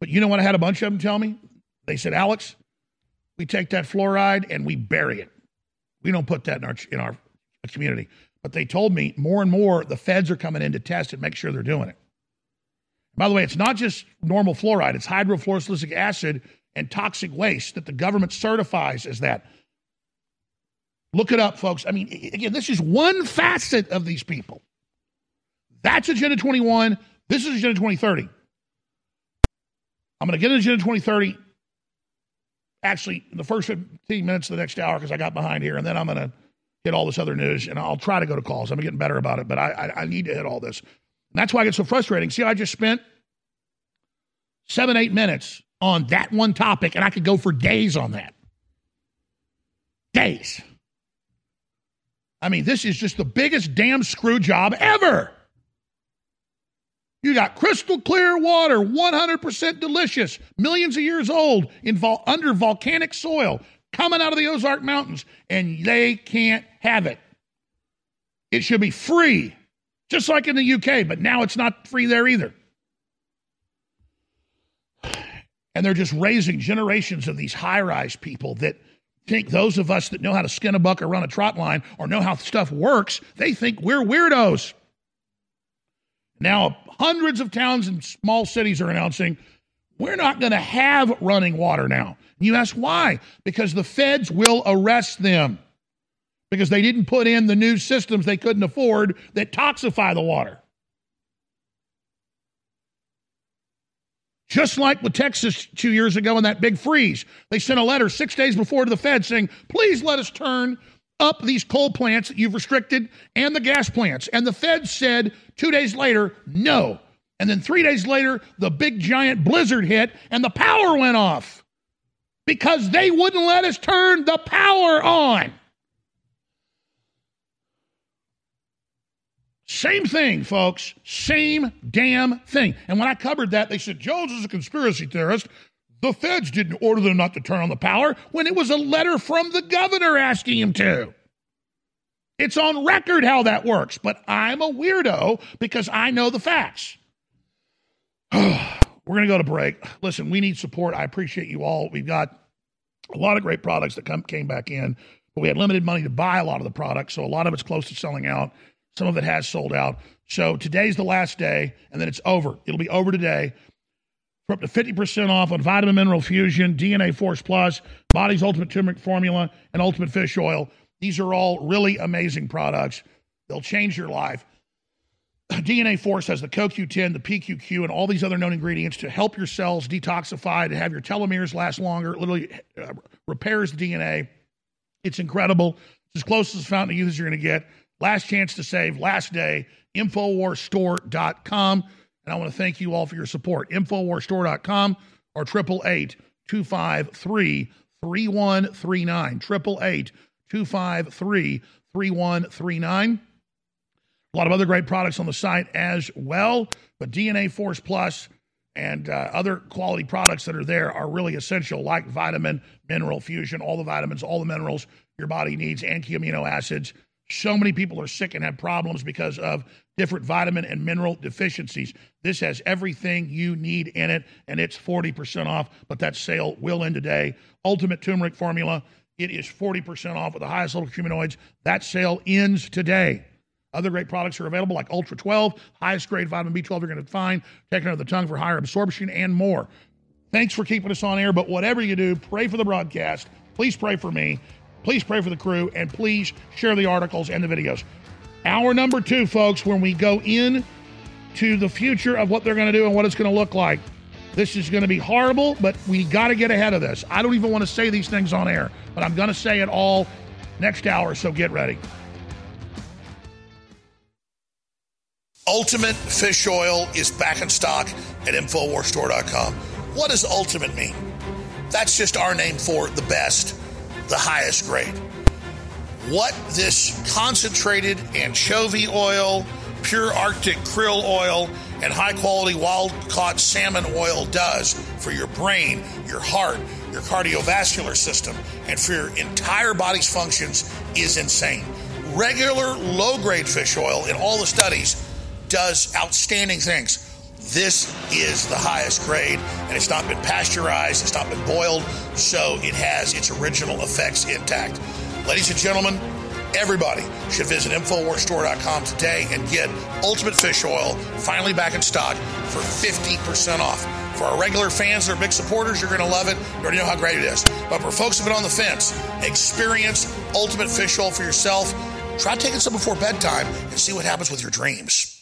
But you know what I had a bunch of them tell me? They said, Alex, we take that fluoride and we bury it. We don't put that in our in our community. But they told me more and more the feds are coming in to test it, make sure they're doing it. By the way, it's not just normal fluoride, it's hydrofluorosilicic acid and toxic waste that the government certifies as that. Look it up, folks. I mean, again, this is one facet of these people. That's Agenda 21. This is Agenda 2030. I'm going to get into Agenda 2030 actually in the first 15 minutes of the next hour because I got behind here, and then I'm going to hit all this other news, and I'll try to go to calls. I'm getting better about it, but I, I, I need to hit all this. That's why I get so frustrating. See, I just spent seven, eight minutes on that one topic, and I could go for days on that. Days. I mean, this is just the biggest damn screw job ever. You got crystal clear water, 100% delicious, millions of years old, in vol- under volcanic soil, coming out of the Ozark Mountains, and they can't have it. It should be free, just like in the UK, but now it's not free there either. And they're just raising generations of these high rise people that think those of us that know how to skin a buck or run a trot line or know how stuff works, they think we're weirdos. Now, hundreds of towns and small cities are announcing we're not going to have running water now. You ask why? Because the feds will arrest them because they didn't put in the new systems they couldn't afford that toxify the water. Just like with Texas two years ago in that big freeze, they sent a letter six days before to the Fed saying, please let us turn up these coal plants that you've restricted and the gas plants. And the Fed said two days later, no. And then three days later, the big giant blizzard hit and the power went off because they wouldn't let us turn the power on. Same thing, folks. Same damn thing. And when I covered that, they said Jones is a conspiracy theorist. The feds didn't order them not to turn on the power when it was a letter from the governor asking him to. It's on record how that works, but I'm a weirdo because I know the facts. We're going to go to break. Listen, we need support. I appreciate you all. We've got a lot of great products that come, came back in, but we had limited money to buy a lot of the products, so a lot of it's close to selling out. Some of it has sold out. So today's the last day, and then it's over. It'll be over today. For up to 50% off on Vitamin Mineral Fusion, DNA Force Plus, Body's Ultimate Turmeric Formula, and Ultimate Fish Oil. These are all really amazing products. They'll change your life. DNA Force has the CoQ10, the PQQ, and all these other known ingredients to help your cells detoxify, to have your telomeres last longer. It literally uh, repairs the DNA. It's incredible. It's as close as fountain of youth as you're going to get. Last chance to save, last day, InfoWarsStore.com. And I want to thank you all for your support. InfoWarsStore.com or 888 253 3139. 888 253 3139. A lot of other great products on the site as well, but DNA Force Plus and uh, other quality products that are there are really essential, like vitamin, mineral fusion, all the vitamins, all the minerals your body needs, anti amino acids. So many people are sick and have problems because of different vitamin and mineral deficiencies. This has everything you need in it, and it's 40% off, but that sale will end today. Ultimate turmeric formula, it is 40% off with the highest level of curcuminoids. That sale ends today. Other great products are available, like Ultra 12, highest grade vitamin B12 you're going to find, taken under the tongue for higher absorption, and more. Thanks for keeping us on air, but whatever you do, pray for the broadcast. Please pray for me. Please pray for the crew, and please share the articles and the videos. Hour number two, folks, when we go in to the future of what they're going to do and what it's going to look like. This is going to be horrible, but we got to get ahead of this. I don't even want to say these things on air, but I'm going to say it all next hour, so get ready. Ultimate fish oil is back in stock at InfoWarsStore.com. What does ultimate mean? That's just our name for the best, the highest grade. what this concentrated anchovy oil, pure Arctic krill oil, and high quality wild caught salmon oil does for your brain, your heart, your cardiovascular system, and for your entire body's functions is insane. Regular low grade fish oil in all the studies does outstanding things. This is the highest grade, and it's not been pasteurized, it's not been boiled, so it has its original effects intact. Ladies and gentlemen, everybody should visit InfoWarsStore.com today and get Ultimate Fish Oil finally back in stock for 50% off. For our regular fans are big supporters, you're going to love it. You already know how great it is. But for folks who have been on the fence, experience Ultimate Fish Oil for yourself. Try taking some before bedtime and see what happens with your dreams.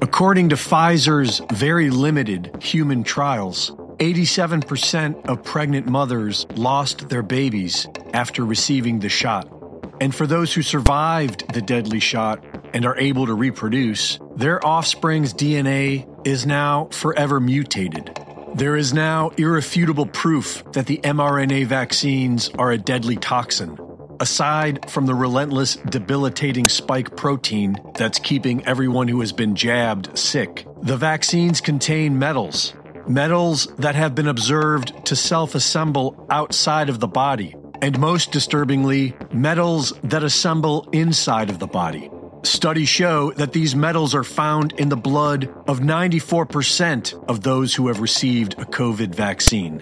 According to Pfizer's very limited human trials, 87% of pregnant mothers lost their babies after receiving the shot. And for those who survived the deadly shot and are able to reproduce, their offspring's DNA is now forever mutated. There is now irrefutable proof that the mRNA vaccines are a deadly toxin. Aside from the relentless, debilitating spike protein that's keeping everyone who has been jabbed sick, the vaccines contain metals. Metals that have been observed to self assemble outside of the body, and most disturbingly, metals that assemble inside of the body. Studies show that these metals are found in the blood of 94% of those who have received a COVID vaccine.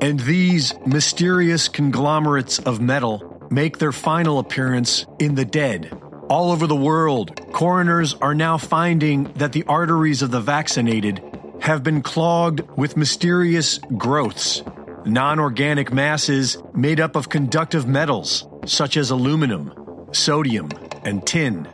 And these mysterious conglomerates of metal make their final appearance in the dead. All over the world, coroners are now finding that the arteries of the vaccinated have been clogged with mysterious growths, non organic masses made up of conductive metals such as aluminum, sodium, and tin.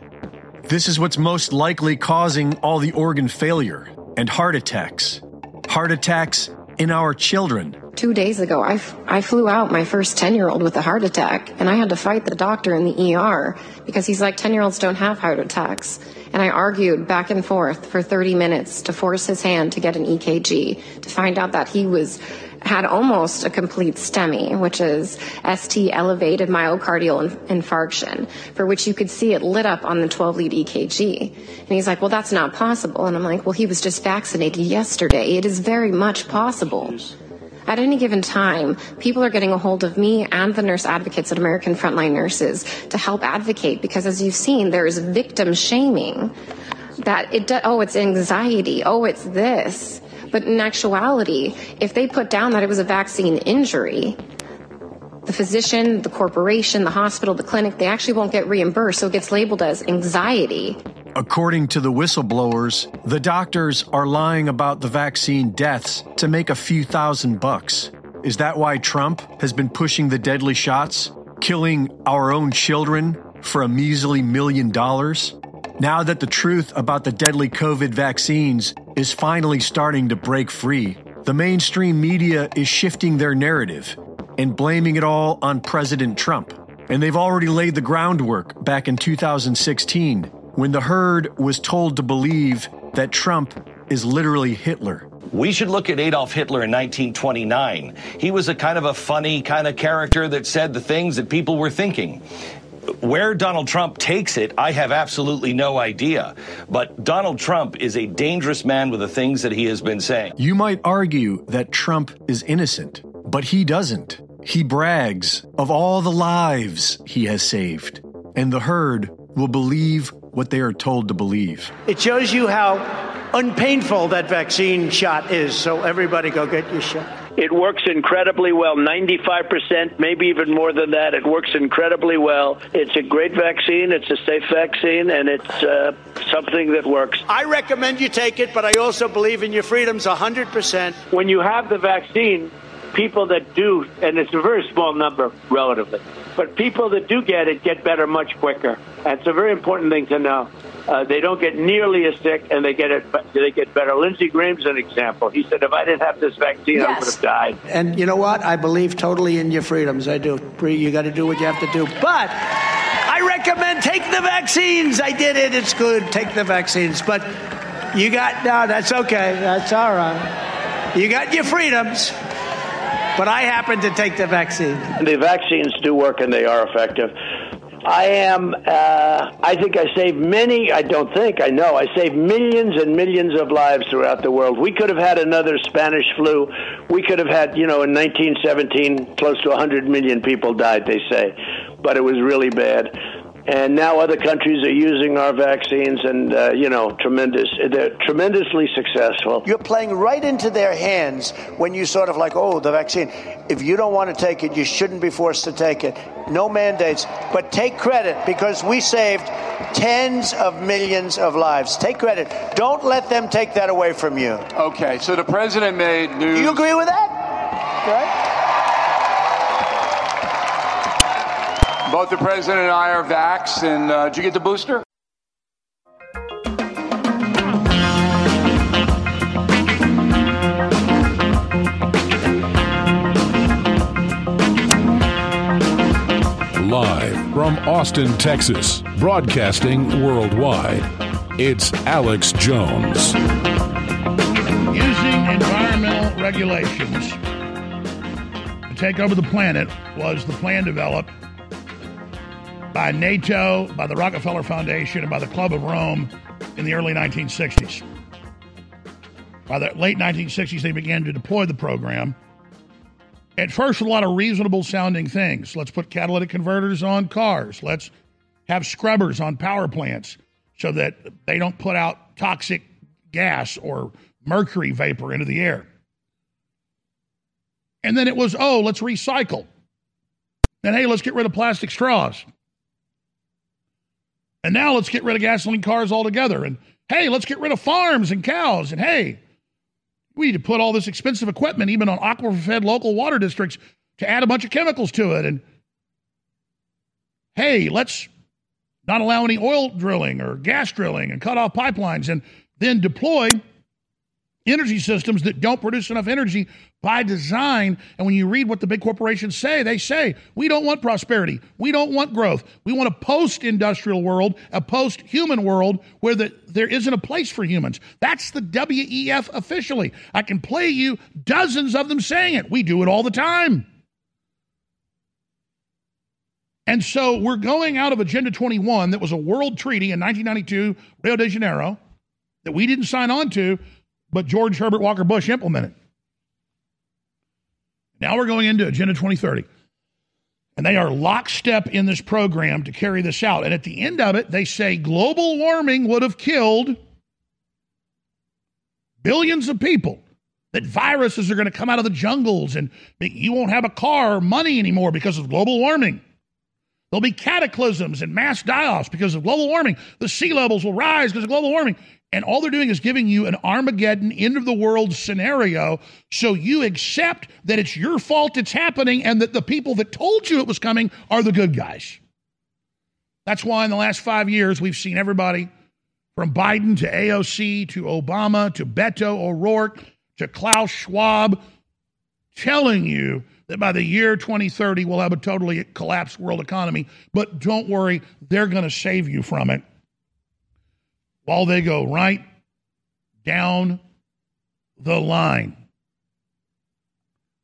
This is what's most likely causing all the organ failure and heart attacks. Heart attacks in our children. Two days ago, I, f- I flew out my first 10 year old with a heart attack, and I had to fight the doctor in the ER because he's like, 10 year olds don't have heart attacks. And I argued back and forth for 30 minutes to force his hand to get an EKG to find out that he was had almost a complete STEMI, which is ST elevated myocardial infarction, for which you could see it lit up on the 12 lead EKG. And he's like, well, that's not possible. And I'm like, well, he was just vaccinated yesterday. It is very much possible. At any given time, people are getting a hold of me and the nurse advocates at American Frontline Nurses to help advocate because, as you've seen, there is victim shaming. That it, oh, it's anxiety. Oh, it's this. But in actuality, if they put down that it was a vaccine injury, the physician, the corporation, the hospital, the clinic, they actually won't get reimbursed. So it gets labeled as anxiety. According to the whistleblowers, the doctors are lying about the vaccine deaths to make a few thousand bucks. Is that why Trump has been pushing the deadly shots, killing our own children for a measly million dollars? Now that the truth about the deadly COVID vaccines is finally starting to break free, the mainstream media is shifting their narrative and blaming it all on President Trump. And they've already laid the groundwork back in 2016 when the herd was told to believe that Trump is literally Hitler. We should look at Adolf Hitler in 1929. He was a kind of a funny kind of character that said the things that people were thinking. Where Donald Trump takes it, I have absolutely no idea. But Donald Trump is a dangerous man with the things that he has been saying. You might argue that Trump is innocent, but he doesn't. He brags of all the lives he has saved, and the herd will believe what they are told to believe. It shows you how unpainful that vaccine shot is. So everybody go get your shot. It works incredibly well, 95%, maybe even more than that. It works incredibly well. It's a great vaccine, it's a safe vaccine, and it's uh, something that works. I recommend you take it, but I also believe in your freedoms 100%. When you have the vaccine, people that do, and it's a very small number relatively, but people that do get it get better much quicker. That's a very important thing to know. Uh, they don't get nearly as sick, and they get it. They get better. Lindsey Graham's an example. He said, "If I didn't have this vaccine, I would have died." And you know what? I believe totally in your freedoms. I do. You got to do what you have to do. But I recommend take the vaccines. I did it. It's good. Take the vaccines. But you got no. That's okay. That's all right. You got your freedoms. but I happen to take the vaccine. The vaccines do work and they are effective. I am, uh, I think I saved many, I don't think, I know, I saved millions and millions of lives throughout the world. We could have had another Spanish flu. We could have had, you know, in 1917, close to 100 million people died, they say. But it was really bad. And now other countries are using our vaccines, and uh, you know, tremendous. They're tremendously successful. You're playing right into their hands when you sort of like, oh, the vaccine. If you don't want to take it, you shouldn't be forced to take it. No mandates, but take credit because we saved tens of millions of lives. Take credit. Don't let them take that away from you. Okay, so the president made news. Do you agree with that? Right? Both the president and I are vaxxed, and uh, did you get the booster? Live from Austin, Texas, broadcasting worldwide, it's Alex Jones. Using environmental regulations to take over the planet was the plan developed by NATO, by the Rockefeller Foundation, and by the Club of Rome in the early 1960s. By the late 1960s, they began to deploy the program. At first, a lot of reasonable sounding things. Let's put catalytic converters on cars. Let's have scrubbers on power plants so that they don't put out toxic gas or mercury vapor into the air. And then it was, oh, let's recycle. And hey, let's get rid of plastic straws. And now let's get rid of gasoline cars altogether. And hey, let's get rid of farms and cows. And hey, we need to put all this expensive equipment, even on aquifer fed local water districts, to add a bunch of chemicals to it. And hey, let's not allow any oil drilling or gas drilling and cut off pipelines and then deploy energy systems that don't produce enough energy by design. And when you read what the big corporations say, they say, we don't want prosperity. We don't want growth. We want a post industrial world, a post human world where the, there isn't a place for humans. That's the WEF officially. I can play you dozens of them saying it. We do it all the time. And so we're going out of Agenda 21, that was a world treaty in 1992, Rio de Janeiro, that we didn't sign on to, but George Herbert Walker Bush implemented. Now we're going into Agenda 2030. And they are lockstep in this program to carry this out. And at the end of it, they say global warming would have killed billions of people. That viruses are going to come out of the jungles and you won't have a car or money anymore because of global warming. There'll be cataclysms and mass die offs because of global warming. The sea levels will rise because of global warming. And all they're doing is giving you an Armageddon, end of the world scenario. So you accept that it's your fault it's happening and that the people that told you it was coming are the good guys. That's why in the last five years, we've seen everybody from Biden to AOC to Obama to Beto O'Rourke to Klaus Schwab telling you that by the year 2030, we'll have a totally collapsed world economy. But don't worry, they're going to save you from it while they go right down the line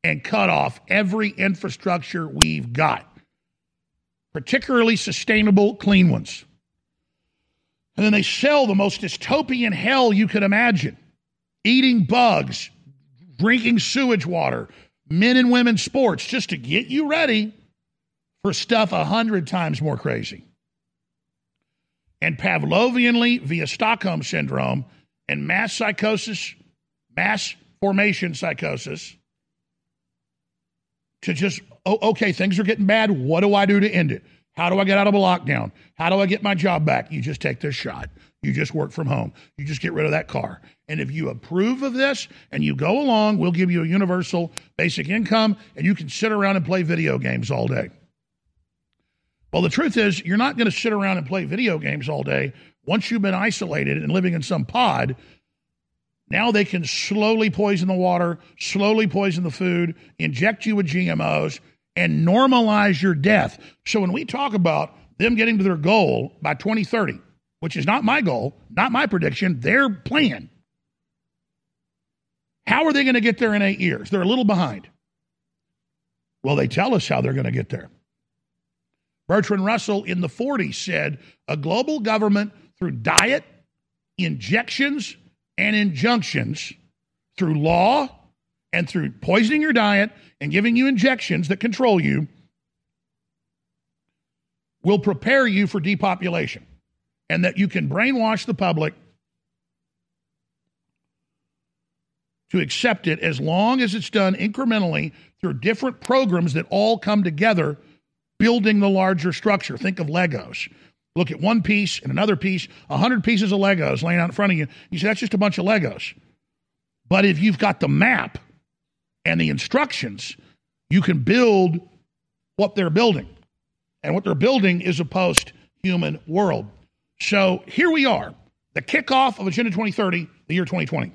and cut off every infrastructure we've got, particularly sustainable, clean ones. And then they sell the most dystopian hell you could imagine eating bugs, drinking sewage water, men and women sports, just to get you ready for stuff a hundred times more crazy and Pavlovianly via Stockholm syndrome and mass psychosis, mass formation psychosis, to just, oh, okay, things are getting bad. What do I do to end it? How do I get out of a lockdown? How do I get my job back? You just take this shot. You just work from home. You just get rid of that car. And if you approve of this and you go along, we'll give you a universal basic income and you can sit around and play video games all day. Well, the truth is, you're not going to sit around and play video games all day. Once you've been isolated and living in some pod, now they can slowly poison the water, slowly poison the food, inject you with GMOs, and normalize your death. So when we talk about them getting to their goal by 2030, which is not my goal, not my prediction, their plan, how are they going to get there in eight years? They're a little behind. Well, they tell us how they're going to get there. Bertrand Russell in the 40s said a global government through diet, injections, and injunctions, through law, and through poisoning your diet and giving you injections that control you, will prepare you for depopulation. And that you can brainwash the public to accept it as long as it's done incrementally through different programs that all come together building the larger structure. Think of Legos. Look at one piece and another piece, a hundred pieces of Legos laying out in front of you. You say, that's just a bunch of Legos. But if you've got the map and the instructions, you can build what they're building. And what they're building is a post human world. So here we are, the kickoff of Agenda 2030, the year 2020.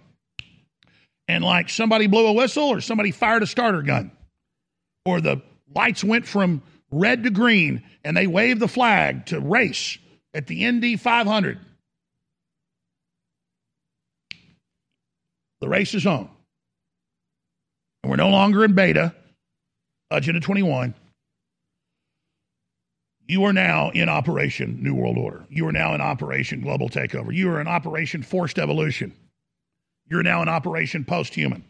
And like somebody blew a whistle or somebody fired a starter gun, or the lights went from red to green and they waved the flag to race at the Indy 500. The race is on. And we're no longer in beta, Agenda 21. You are now in Operation New World Order. You are now in Operation Global Takeover. You are in Operation Forced Evolution. You're now in Operation Post Human.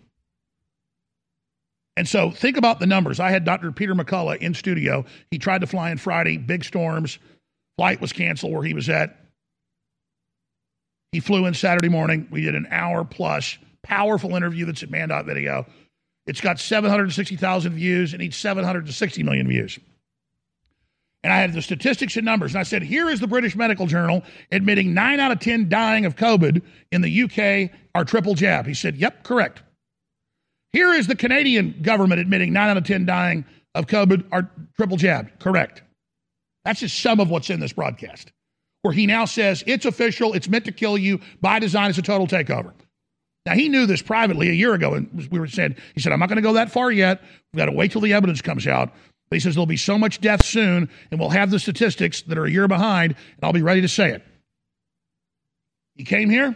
And so think about the numbers. I had Dr. Peter McCullough in studio. He tried to fly in Friday, big storms. Flight was canceled where he was at. He flew in Saturday morning. We did an hour plus powerful interview that's at Banned Video. It's got 760,000 views and needs 760 million views. And I had the statistics and numbers. And I said, here is the British Medical Journal admitting nine out of 10 dying of COVID in the UK are triple jab. He said, yep, correct. Here is the Canadian government admitting nine out of 10 dying of COVID are triple jabbed. Correct. That's just some of what's in this broadcast, where he now says it's official, it's meant to kill you by design, it's a total takeover. Now, he knew this privately a year ago, and we were saying, he said, I'm not going to go that far yet. We've got to wait till the evidence comes out. But he says there'll be so much death soon, and we'll have the statistics that are a year behind, and I'll be ready to say it. He came here,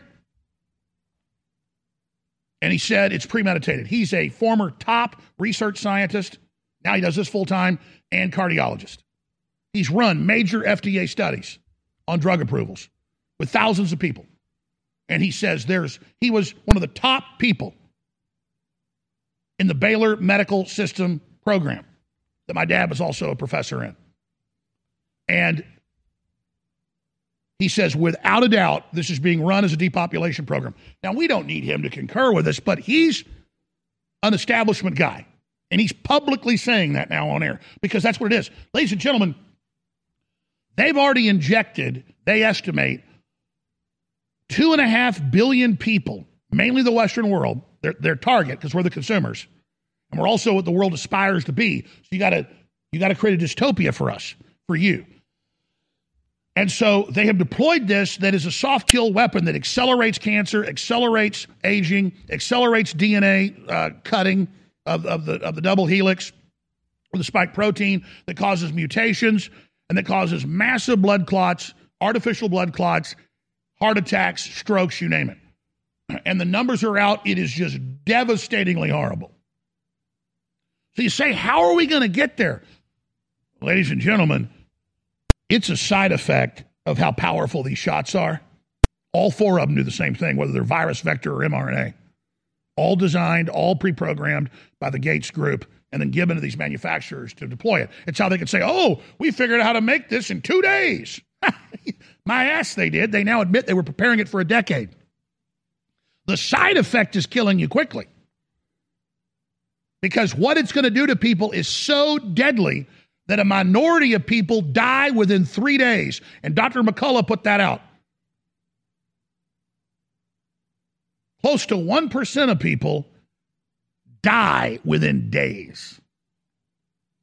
and he said it's premeditated. He's a former top research scientist. Now he does this full time and cardiologist. He's run major FDA studies on drug approvals with thousands of people. And he says there's he was one of the top people in the Baylor Medical System program that my dad was also a professor in. And he says, without a doubt, this is being run as a depopulation program. Now, we don't need him to concur with us, but he's an establishment guy. And he's publicly saying that now on air because that's what it is. Ladies and gentlemen, they've already injected, they estimate, two and a half billion people, mainly the Western world, their, their target, because we're the consumers. And we're also what the world aspires to be. So you gotta you gotta create a dystopia for us, for you. And so they have deployed this that is a soft kill weapon that accelerates cancer, accelerates aging, accelerates DNA uh, cutting of, of, the, of the double helix or the spike protein that causes mutations and that causes massive blood clots, artificial blood clots, heart attacks, strokes, you name it. And the numbers are out. It is just devastatingly horrible. So you say, how are we going to get there? Ladies and gentlemen, it's a side effect of how powerful these shots are. All four of them do the same thing, whether they're virus, vector, or mRNA. All designed, all pre programmed by the Gates group and then given to these manufacturers to deploy it. It's how they can say, oh, we figured out how to make this in two days. My ass, they did. They now admit they were preparing it for a decade. The side effect is killing you quickly because what it's going to do to people is so deadly that a minority of people die within three days. And Dr. McCullough put that out. Close to 1% of people die within days.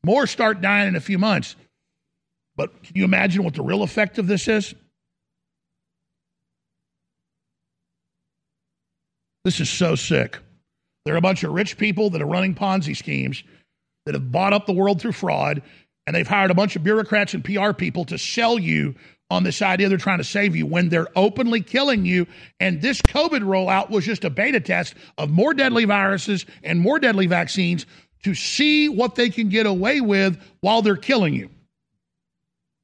More start dying in a few months. But can you imagine what the real effect of this is? This is so sick. There are a bunch of rich people that are running Ponzi schemes that have bought up the world through fraud, and they've hired a bunch of bureaucrats and PR people to sell you on this idea they're trying to save you when they're openly killing you. And this COVID rollout was just a beta test of more deadly viruses and more deadly vaccines to see what they can get away with while they're killing you.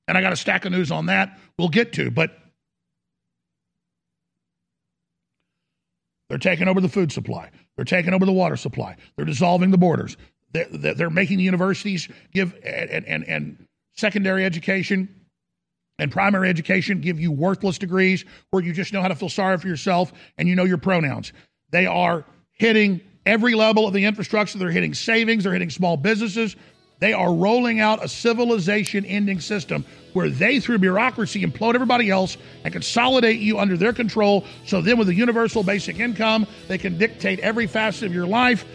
And I got a stack of news on that we'll get to, but they're taking over the food supply. They're taking over the water supply. They're dissolving the borders. They're, they're making the universities give and, and, and secondary education and primary education give you worthless degrees where you just know how to feel sorry for yourself and you know your pronouns. They are hitting every level of the infrastructure. They're hitting savings, they're hitting small businesses. They are rolling out a civilization ending system where they, through bureaucracy, implode everybody else and consolidate you under their control. So then, with a universal basic income, they can dictate every facet of your life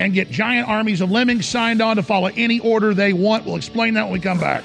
and get giant armies of lemmings signed on to follow any order they want. We'll explain that when we come back.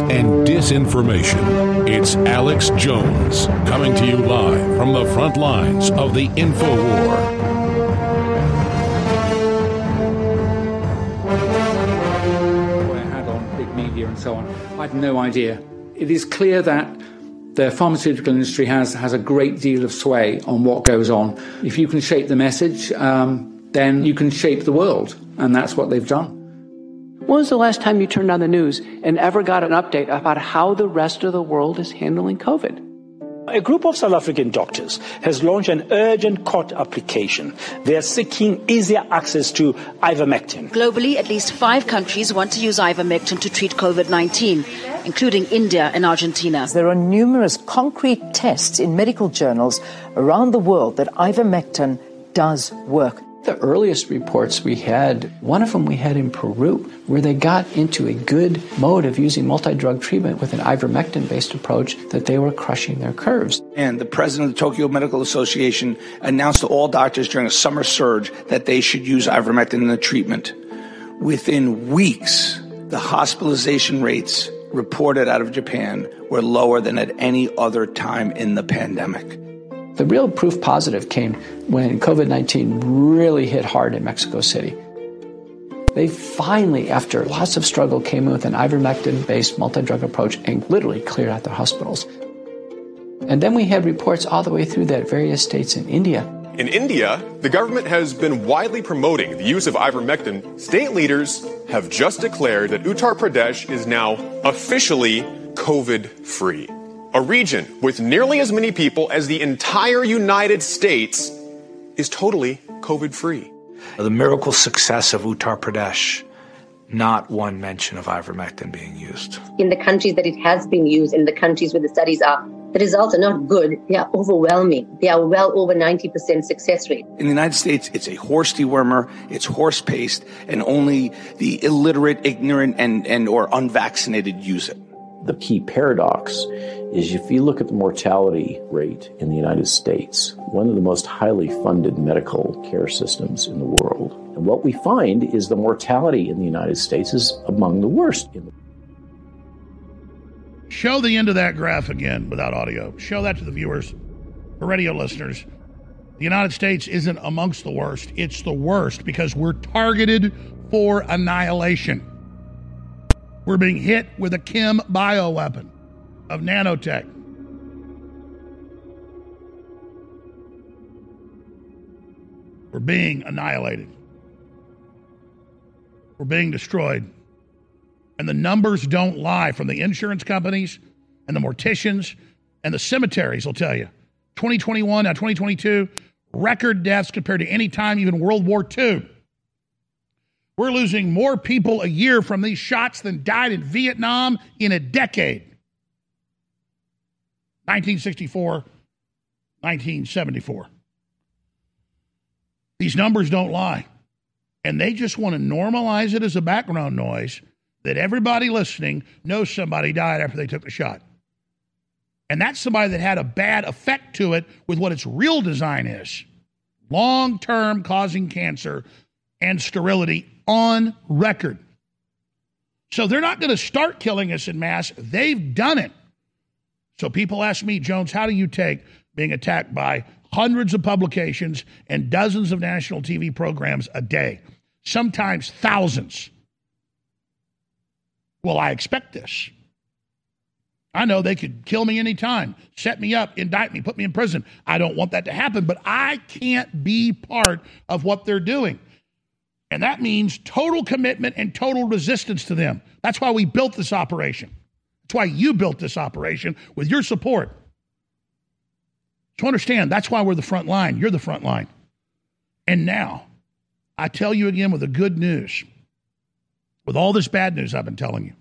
Lies and disinformation. It's Alex Jones coming to you live from the front lines of the info war. And so on. I had no idea. It is clear that the pharmaceutical industry has, has a great deal of sway on what goes on. If you can shape the message, um, then you can shape the world, and that's what they've done. When was the last time you turned on the news and ever got an update about how the rest of the world is handling COVID? A group of South African doctors has launched an urgent court application. They are seeking easier access to ivermectin. Globally, at least five countries want to use ivermectin to treat COVID 19, including India and Argentina. There are numerous concrete tests in medical journals around the world that ivermectin does work. The earliest reports we had, one of them we had in Peru, where they got into a good mode of using multi drug treatment with an ivermectin based approach that they were crushing their curves. And the president of the Tokyo Medical Association announced to all doctors during a summer surge that they should use ivermectin in the treatment. Within weeks, the hospitalization rates reported out of Japan were lower than at any other time in the pandemic. The real proof positive came when COVID 19 really hit hard in Mexico City. They finally, after lots of struggle, came in with an ivermectin based multi drug approach and literally cleared out their hospitals. And then we had reports all the way through that various states in India. In India, the government has been widely promoting the use of ivermectin. State leaders have just declared that Uttar Pradesh is now officially COVID free. A region with nearly as many people as the entire United States is totally COVID free. The miracle success of Uttar Pradesh, not one mention of ivermectin being used. In the countries that it has been used, in the countries where the studies are, the results are not good. They are overwhelming. They are well over 90% success rate. In the United States, it's a horse dewormer, it's horse paste, and only the illiterate, ignorant, and, and or unvaccinated use it. The key paradox is if you look at the mortality rate in the United States, one of the most highly funded medical care systems in the world. And what we find is the mortality in the United States is among the worst in the Show the end of that graph again without audio. Show that to the viewers, the radio listeners. The United States isn't amongst the worst, it's the worst because we're targeted for annihilation. We're being hit with a chem bioweapon of nanotech. We're being annihilated. We're being destroyed. And the numbers don't lie from the insurance companies and the morticians and the cemeteries will tell you. 2021, now 2022, record deaths compared to any time, even World War II. We're losing more people a year from these shots than died in Vietnam in a decade. 1964, 1974. These numbers don't lie. And they just want to normalize it as a background noise that everybody listening knows somebody died after they took the shot. And that's somebody that had a bad effect to it with what its real design is long term causing cancer and sterility on record. So they're not going to start killing us in mass. They've done it. So people ask me, Jones, how do you take being attacked by hundreds of publications and dozens of national TV programs a day, sometimes thousands? Well, I expect this. I know they could kill me anytime, set me up, indict me, put me in prison. I don't want that to happen, but I can't be part of what they're doing. And that means total commitment and total resistance to them. That's why we built this operation. That's why you built this operation with your support. So understand, that's why we're the front line. You're the front line. And now, I tell you again with the good news, with all this bad news I've been telling you,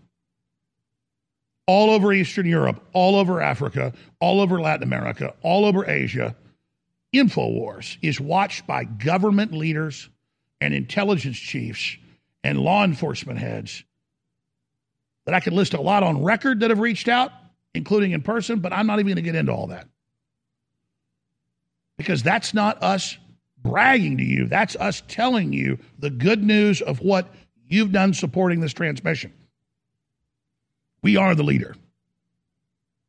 all over Eastern Europe, all over Africa, all over Latin America, all over Asia, InfoWars is watched by government leaders and intelligence chiefs and law enforcement heads that I could list a lot on record that have reached out, including in person, but I'm not even going to get into all that. Because that's not us bragging to you, that's us telling you the good news of what you've done supporting this transmission. We are the leader.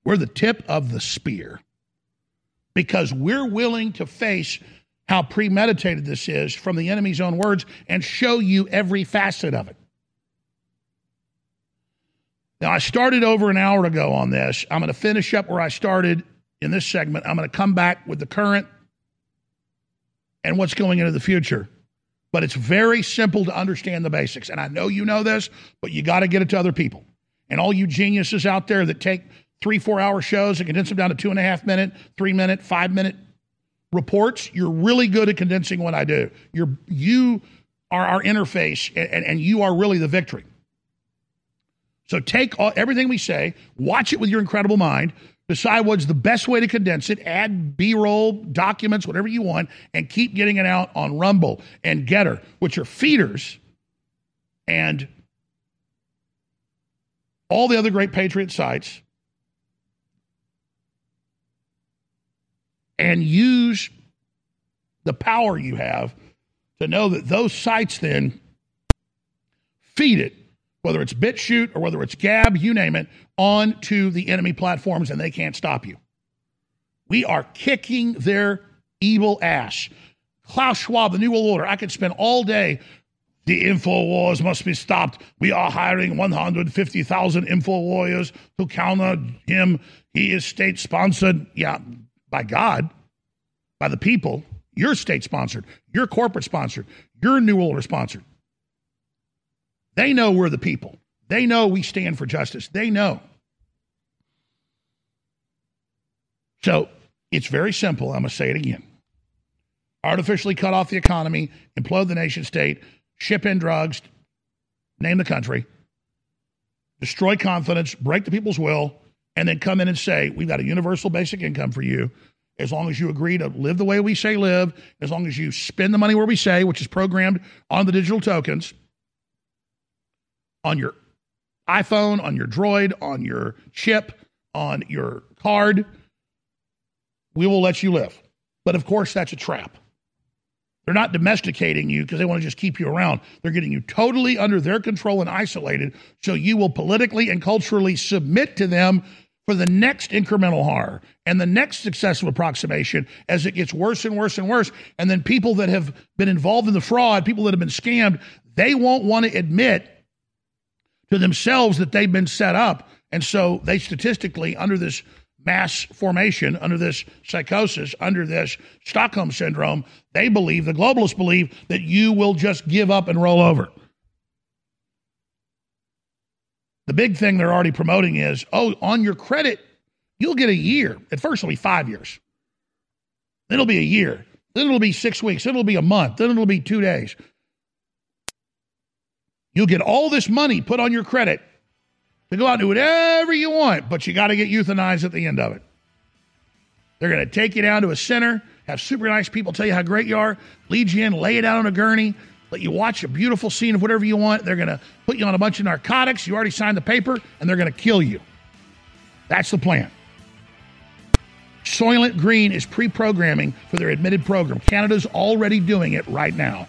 We're the tip of the spear because we're willing to face how premeditated this is from the enemy's own words and show you every facet of it. Now, I started over an hour ago on this. I'm going to finish up where I started in this segment. I'm going to come back with the current and what's going into the future. But it's very simple to understand the basics. And I know you know this, but you got to get it to other people. And all you geniuses out there that take three, four hour shows and condense them down to two and a half minute, three minute, five minute reports, you're really good at condensing what I do. You're, you are our interface, and, and you are really the victory. So take all, everything we say, watch it with your incredible mind, decide what's the best way to condense it, add B roll, documents, whatever you want, and keep getting it out on Rumble and Gettr, which are feeders, and all the other great Patriot sites. And use the power you have to know that those sites then feed it whether it's BitChute or whether it's Gab, you name it, onto the enemy platforms and they can't stop you. We are kicking their evil ass. Klaus Schwab, the New World Order, I could spend all day. The info wars must be stopped. We are hiring 150,000 info warriors to counter him. He is state sponsored. Yeah, by God, by the people. You're state sponsored. You're corporate sponsored. You're New Order sponsored. They know we're the people. They know we stand for justice. They know. So it's very simple. I'm going to say it again. artificially cut off the economy, implode the nation state, ship in drugs, name the country, destroy confidence, break the people's will, and then come in and say, We've got a universal basic income for you. As long as you agree to live the way we say live, as long as you spend the money where we say, which is programmed on the digital tokens, on your iPhone, on your droid, on your chip, on your card, we will let you live. But of course, that's a trap. They're not domesticating you because they want to just keep you around. They're getting you totally under their control and isolated so you will politically and culturally submit to them for the next incremental horror and the next successful approximation as it gets worse and worse and worse. And then people that have been involved in the fraud, people that have been scammed, they won't want to admit to themselves that they've been set up. And so they statistically, under this mass formation, under this psychosis, under this Stockholm syndrome, they believe, the globalists believe, that you will just give up and roll over. The big thing they're already promoting is oh, on your credit, you'll get a year. At first, it'll be five years. Then it'll be a year. Then it'll be six weeks. Then it'll be a month. Then it'll be two days. You'll get all this money put on your credit to go out and do whatever you want, but you got to get euthanized at the end of it. They're going to take you down to a center, have super nice people tell you how great you are, lead you in, lay you down on a gurney, let you watch a beautiful scene of whatever you want. They're going to put you on a bunch of narcotics. You already signed the paper, and they're going to kill you. That's the plan. Soylent Green is pre programming for their admitted program. Canada's already doing it right now.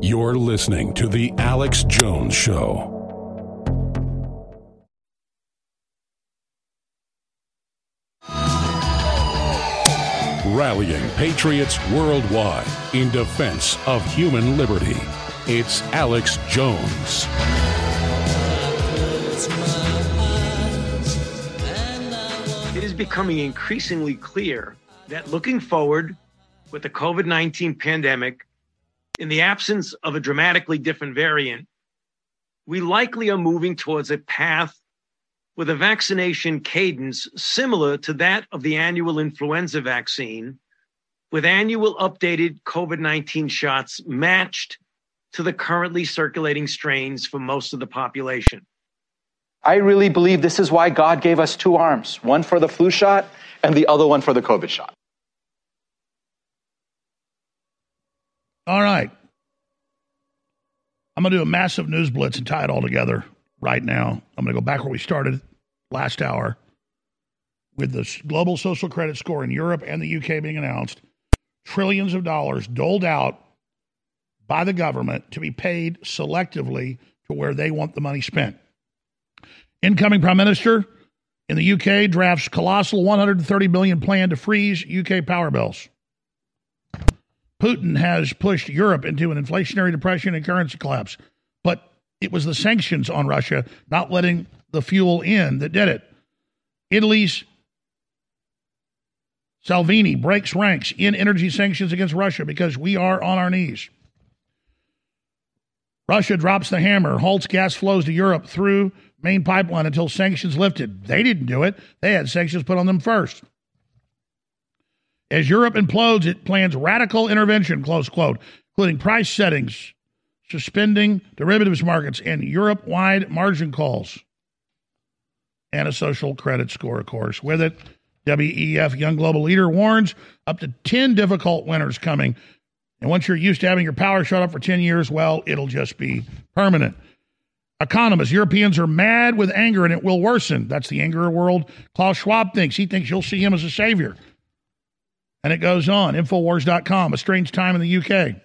You're listening to The Alex Jones Show. Rallying patriots worldwide in defense of human liberty. It's Alex Jones. It is becoming increasingly clear that looking forward with the COVID 19 pandemic, in the absence of a dramatically different variant, we likely are moving towards a path with a vaccination cadence similar to that of the annual influenza vaccine, with annual updated COVID 19 shots matched to the currently circulating strains for most of the population. I really believe this is why God gave us two arms one for the flu shot and the other one for the COVID shot. All right. I'm going to do a massive news blitz and tie it all together right now. I'm going to go back where we started last hour with the global social credit score in Europe and the UK being announced. Trillions of dollars doled out by the government to be paid selectively to where they want the money spent. Incoming Prime Minister in the UK drafts colossal 130 billion plan to freeze UK power bills. Putin has pushed Europe into an inflationary depression and currency collapse. But it was the sanctions on Russia not letting the fuel in that did it. Italy's Salvini breaks ranks in energy sanctions against Russia because we are on our knees. Russia drops the hammer, halts gas flows to Europe through main pipeline until sanctions lifted. They didn't do it. They had sanctions put on them first. As Europe implodes, it plans radical intervention, close quote, including price settings, suspending derivatives markets, and Europe wide margin calls. And a social credit score, of course. With it, WEF Young Global Leader warns up to 10 difficult winters coming. And once you're used to having your power shut off for 10 years, well, it'll just be permanent. Economists, Europeans are mad with anger and it will worsen. That's the anger world Klaus Schwab thinks. He thinks you'll see him as a savior. And it goes on. Infowars.com, a strange time in the UK.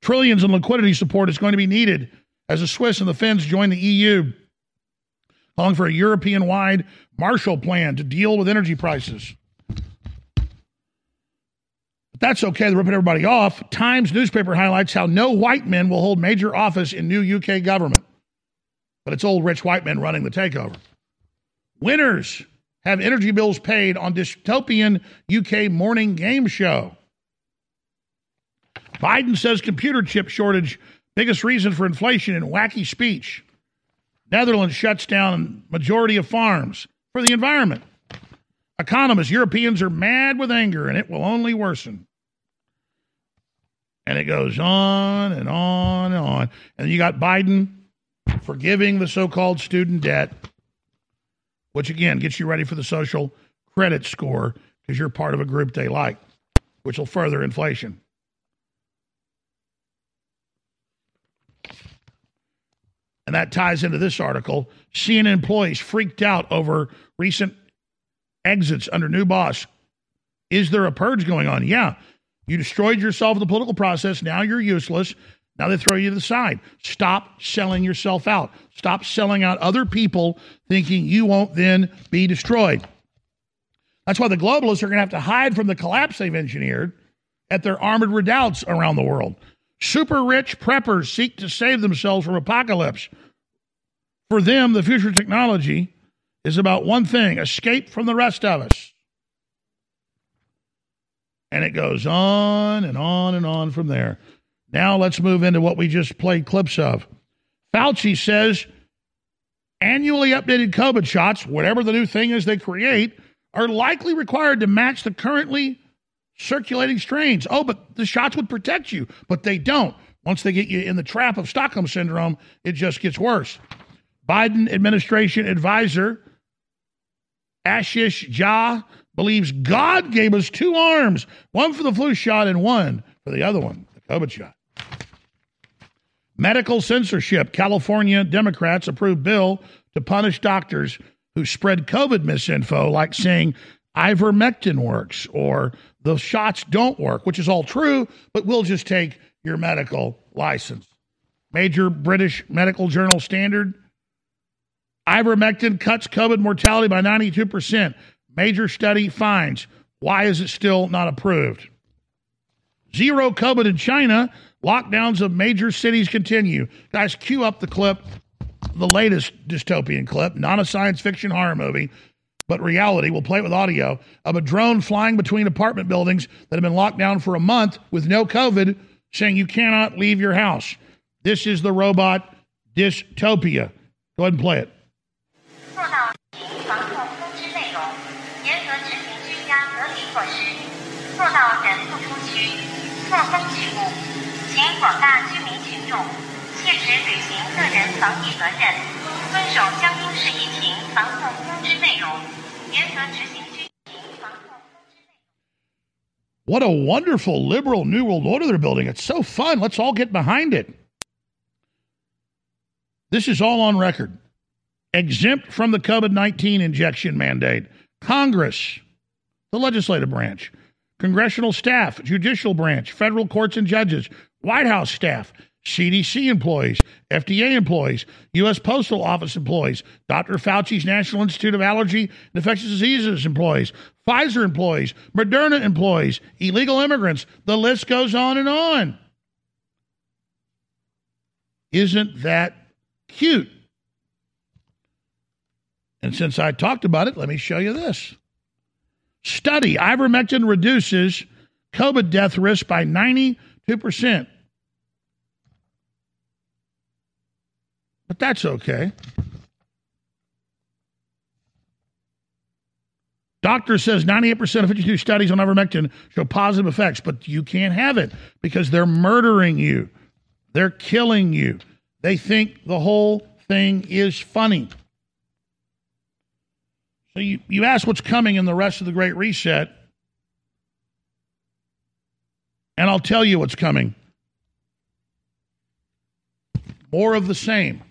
Trillions in liquidity support is going to be needed as the Swiss and the Finns join the EU, calling for a European wide Marshall Plan to deal with energy prices. But that's okay. They're ripping everybody off. Times newspaper highlights how no white men will hold major office in new UK government. But it's old rich white men running the takeover. Winners have energy bills paid on dystopian UK morning game show. Biden says computer chip shortage, biggest reason for inflation in wacky speech. Netherlands shuts down majority of farms for the environment. Economists, Europeans are mad with anger and it will only worsen. And it goes on and on and on. And you got Biden forgiving the so called student debt, which again gets you ready for the social credit score because you're part of a group they like, which will further inflation. And that ties into this article. CNN employees freaked out over recent exits under new boss. Is there a purge going on? Yeah. You destroyed yourself in the political process. Now you're useless. Now they throw you to the side. Stop selling yourself out. Stop selling out other people thinking you won't then be destroyed. That's why the globalists are going to have to hide from the collapse they've engineered at their armored redoubts around the world. Super rich preppers seek to save themselves from apocalypse. For them, the future technology is about one thing escape from the rest of us. And it goes on and on and on from there. Now let's move into what we just played clips of. Fauci says annually updated COVID shots, whatever the new thing is they create, are likely required to match the currently circulating strains. Oh, but the shots would protect you, but they don't. Once they get you in the trap of Stockholm syndrome, it just gets worse. Biden administration advisor Ashish Jha believes God gave us two arms, one for the flu shot and one for the other one, the COVID shot. Medical censorship. California Democrats approved bill to punish doctors who spread COVID misinfo, like saying ivermectin works or the shots don't work, which is all true, but we'll just take your medical license. Major British medical journal standard ivermectin cuts COVID mortality by 92%. Major study finds. Why is it still not approved? Zero COVID in China. Lockdowns of major cities continue. Guys, cue up the clip, the latest dystopian clip, not a science fiction horror movie, but reality. We'll play it with audio of a drone flying between apartment buildings that have been locked down for a month with no COVID, saying you cannot leave your house. This is the robot dystopia. Go ahead and play it. 做到防控通知内容，严格执行居家隔离措施，做到人不出区，错峰举物，请广大居民群众切实履行个人防疫责任，遵守江阴市疫情防控通知内容，严格执行居民防控。What a wonderful liberal New World Order they're building. It's so fun. Let's all get behind it. This is all on record. Exempt from the COVID 19 injection mandate. Congress, the legislative branch, congressional staff, judicial branch, federal courts and judges, White House staff, CDC employees, FDA employees, U.S. Postal Office employees, Dr. Fauci's National Institute of Allergy and Infectious Diseases employees, Pfizer employees, Moderna employees, illegal immigrants. The list goes on and on. Isn't that cute? And since I talked about it, let me show you this. Study ivermectin reduces COVID death risk by 92%. But that's okay. Doctor says 98% of 52 studies on ivermectin show positive effects, but you can't have it because they're murdering you. They're killing you. They think the whole thing is funny. So you, you ask what's coming in the rest of the Great Reset, and I'll tell you what's coming. More of the same.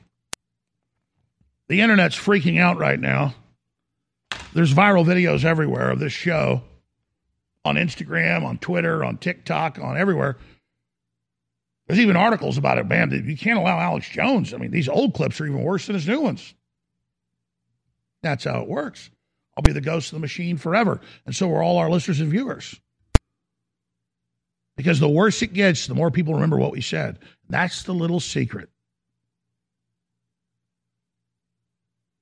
The internet's freaking out right now. There's viral videos everywhere of this show on Instagram, on Twitter, on TikTok, on everywhere. There's even articles about it, man. You can't allow Alex Jones. I mean, these old clips are even worse than his new ones. That's how it works. I'll be the ghost of the machine forever. And so are all our listeners and viewers. Because the worse it gets, the more people remember what we said. That's the little secret.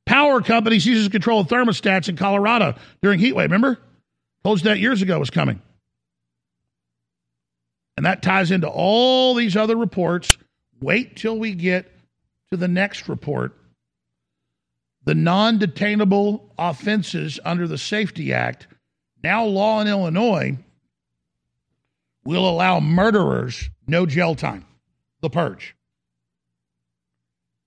Power company uses control of thermostats in Colorado during heat wave. Remember? Told you that years ago was coming. And that ties into all these other reports. Wait till we get to the next report. The non detainable offenses under the Safety Act, now law in Illinois, will allow murderers no jail time, the purge.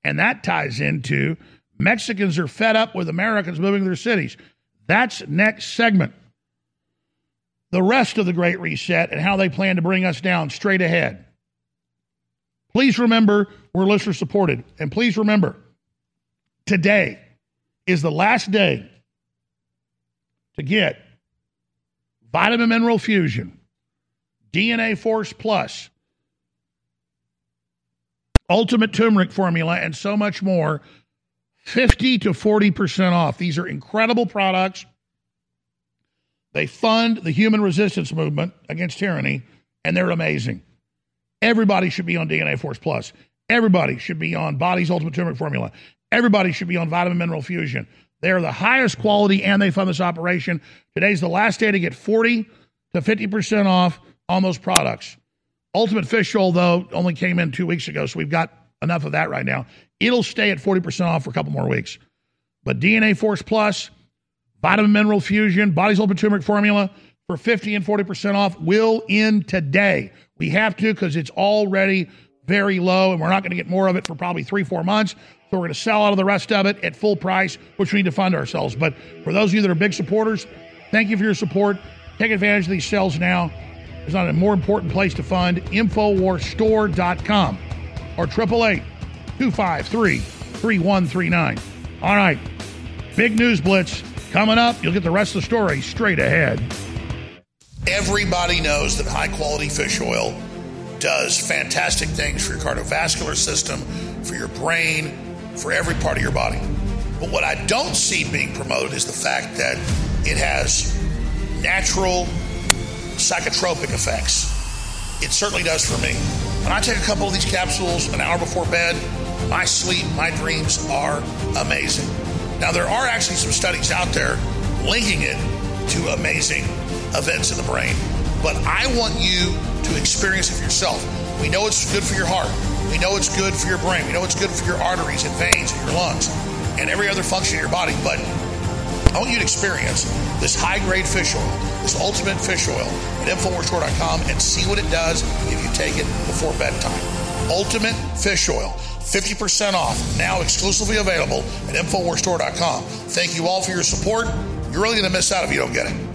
And that ties into Mexicans are fed up with Americans moving their cities. That's next segment. The rest of the Great Reset and how they plan to bring us down straight ahead. Please remember we're listener supported. And please remember today is the last day to get vitamin mineral fusion, DNA Force Plus, Ultimate Turmeric Formula, and so much more 50 to 40% off. These are incredible products. They fund the human resistance movement against tyranny, and they're amazing. Everybody should be on DNA Force Plus. Everybody should be on Body's Ultimate Turmeric Formula. Everybody should be on Vitamin Mineral Fusion. They're the highest quality and they fund this operation. Today's the last day to get 40 to 50% off on those products. Ultimate Fish Oil, though, only came in two weeks ago, so we've got enough of that right now. It'll stay at 40% off for a couple more weeks. But DNA Force Plus, Vitamin Mineral Fusion, Body's Ultimate Turmeric Formula for 50 and 40% off will end today. We have to because it's already very low and we're not going to get more of it for probably three, four months. So we're going to sell out of the rest of it at full price, which we need to fund ourselves. But for those of you that are big supporters, thank you for your support. Take advantage of these sales now. There's not a more important place to fund. Infowarsstore.com or 888 253 3139. All right. Big news blitz coming up. You'll get the rest of the story straight ahead. Everybody knows that high quality fish oil does fantastic things for your cardiovascular system, for your brain, for every part of your body. But what I don't see being promoted is the fact that it has natural psychotropic effects. It certainly does for me. When I take a couple of these capsules an hour before bed, my sleep, my dreams are amazing. Now, there are actually some studies out there linking it to amazing events in the brain, but I want you to experience it for yourself. We know it's good for your heart. We know it's good for your brain. We know it's good for your arteries and veins and your lungs and every other function in your body. But I want you to experience this high grade fish oil, this ultimate fish oil at InfoWarsStore.com and see what it does if you take it before bedtime. Ultimate fish oil. 50% off, now exclusively available at InfoWarsStore.com. Thank you all for your support. You're really going to miss out if you don't get it.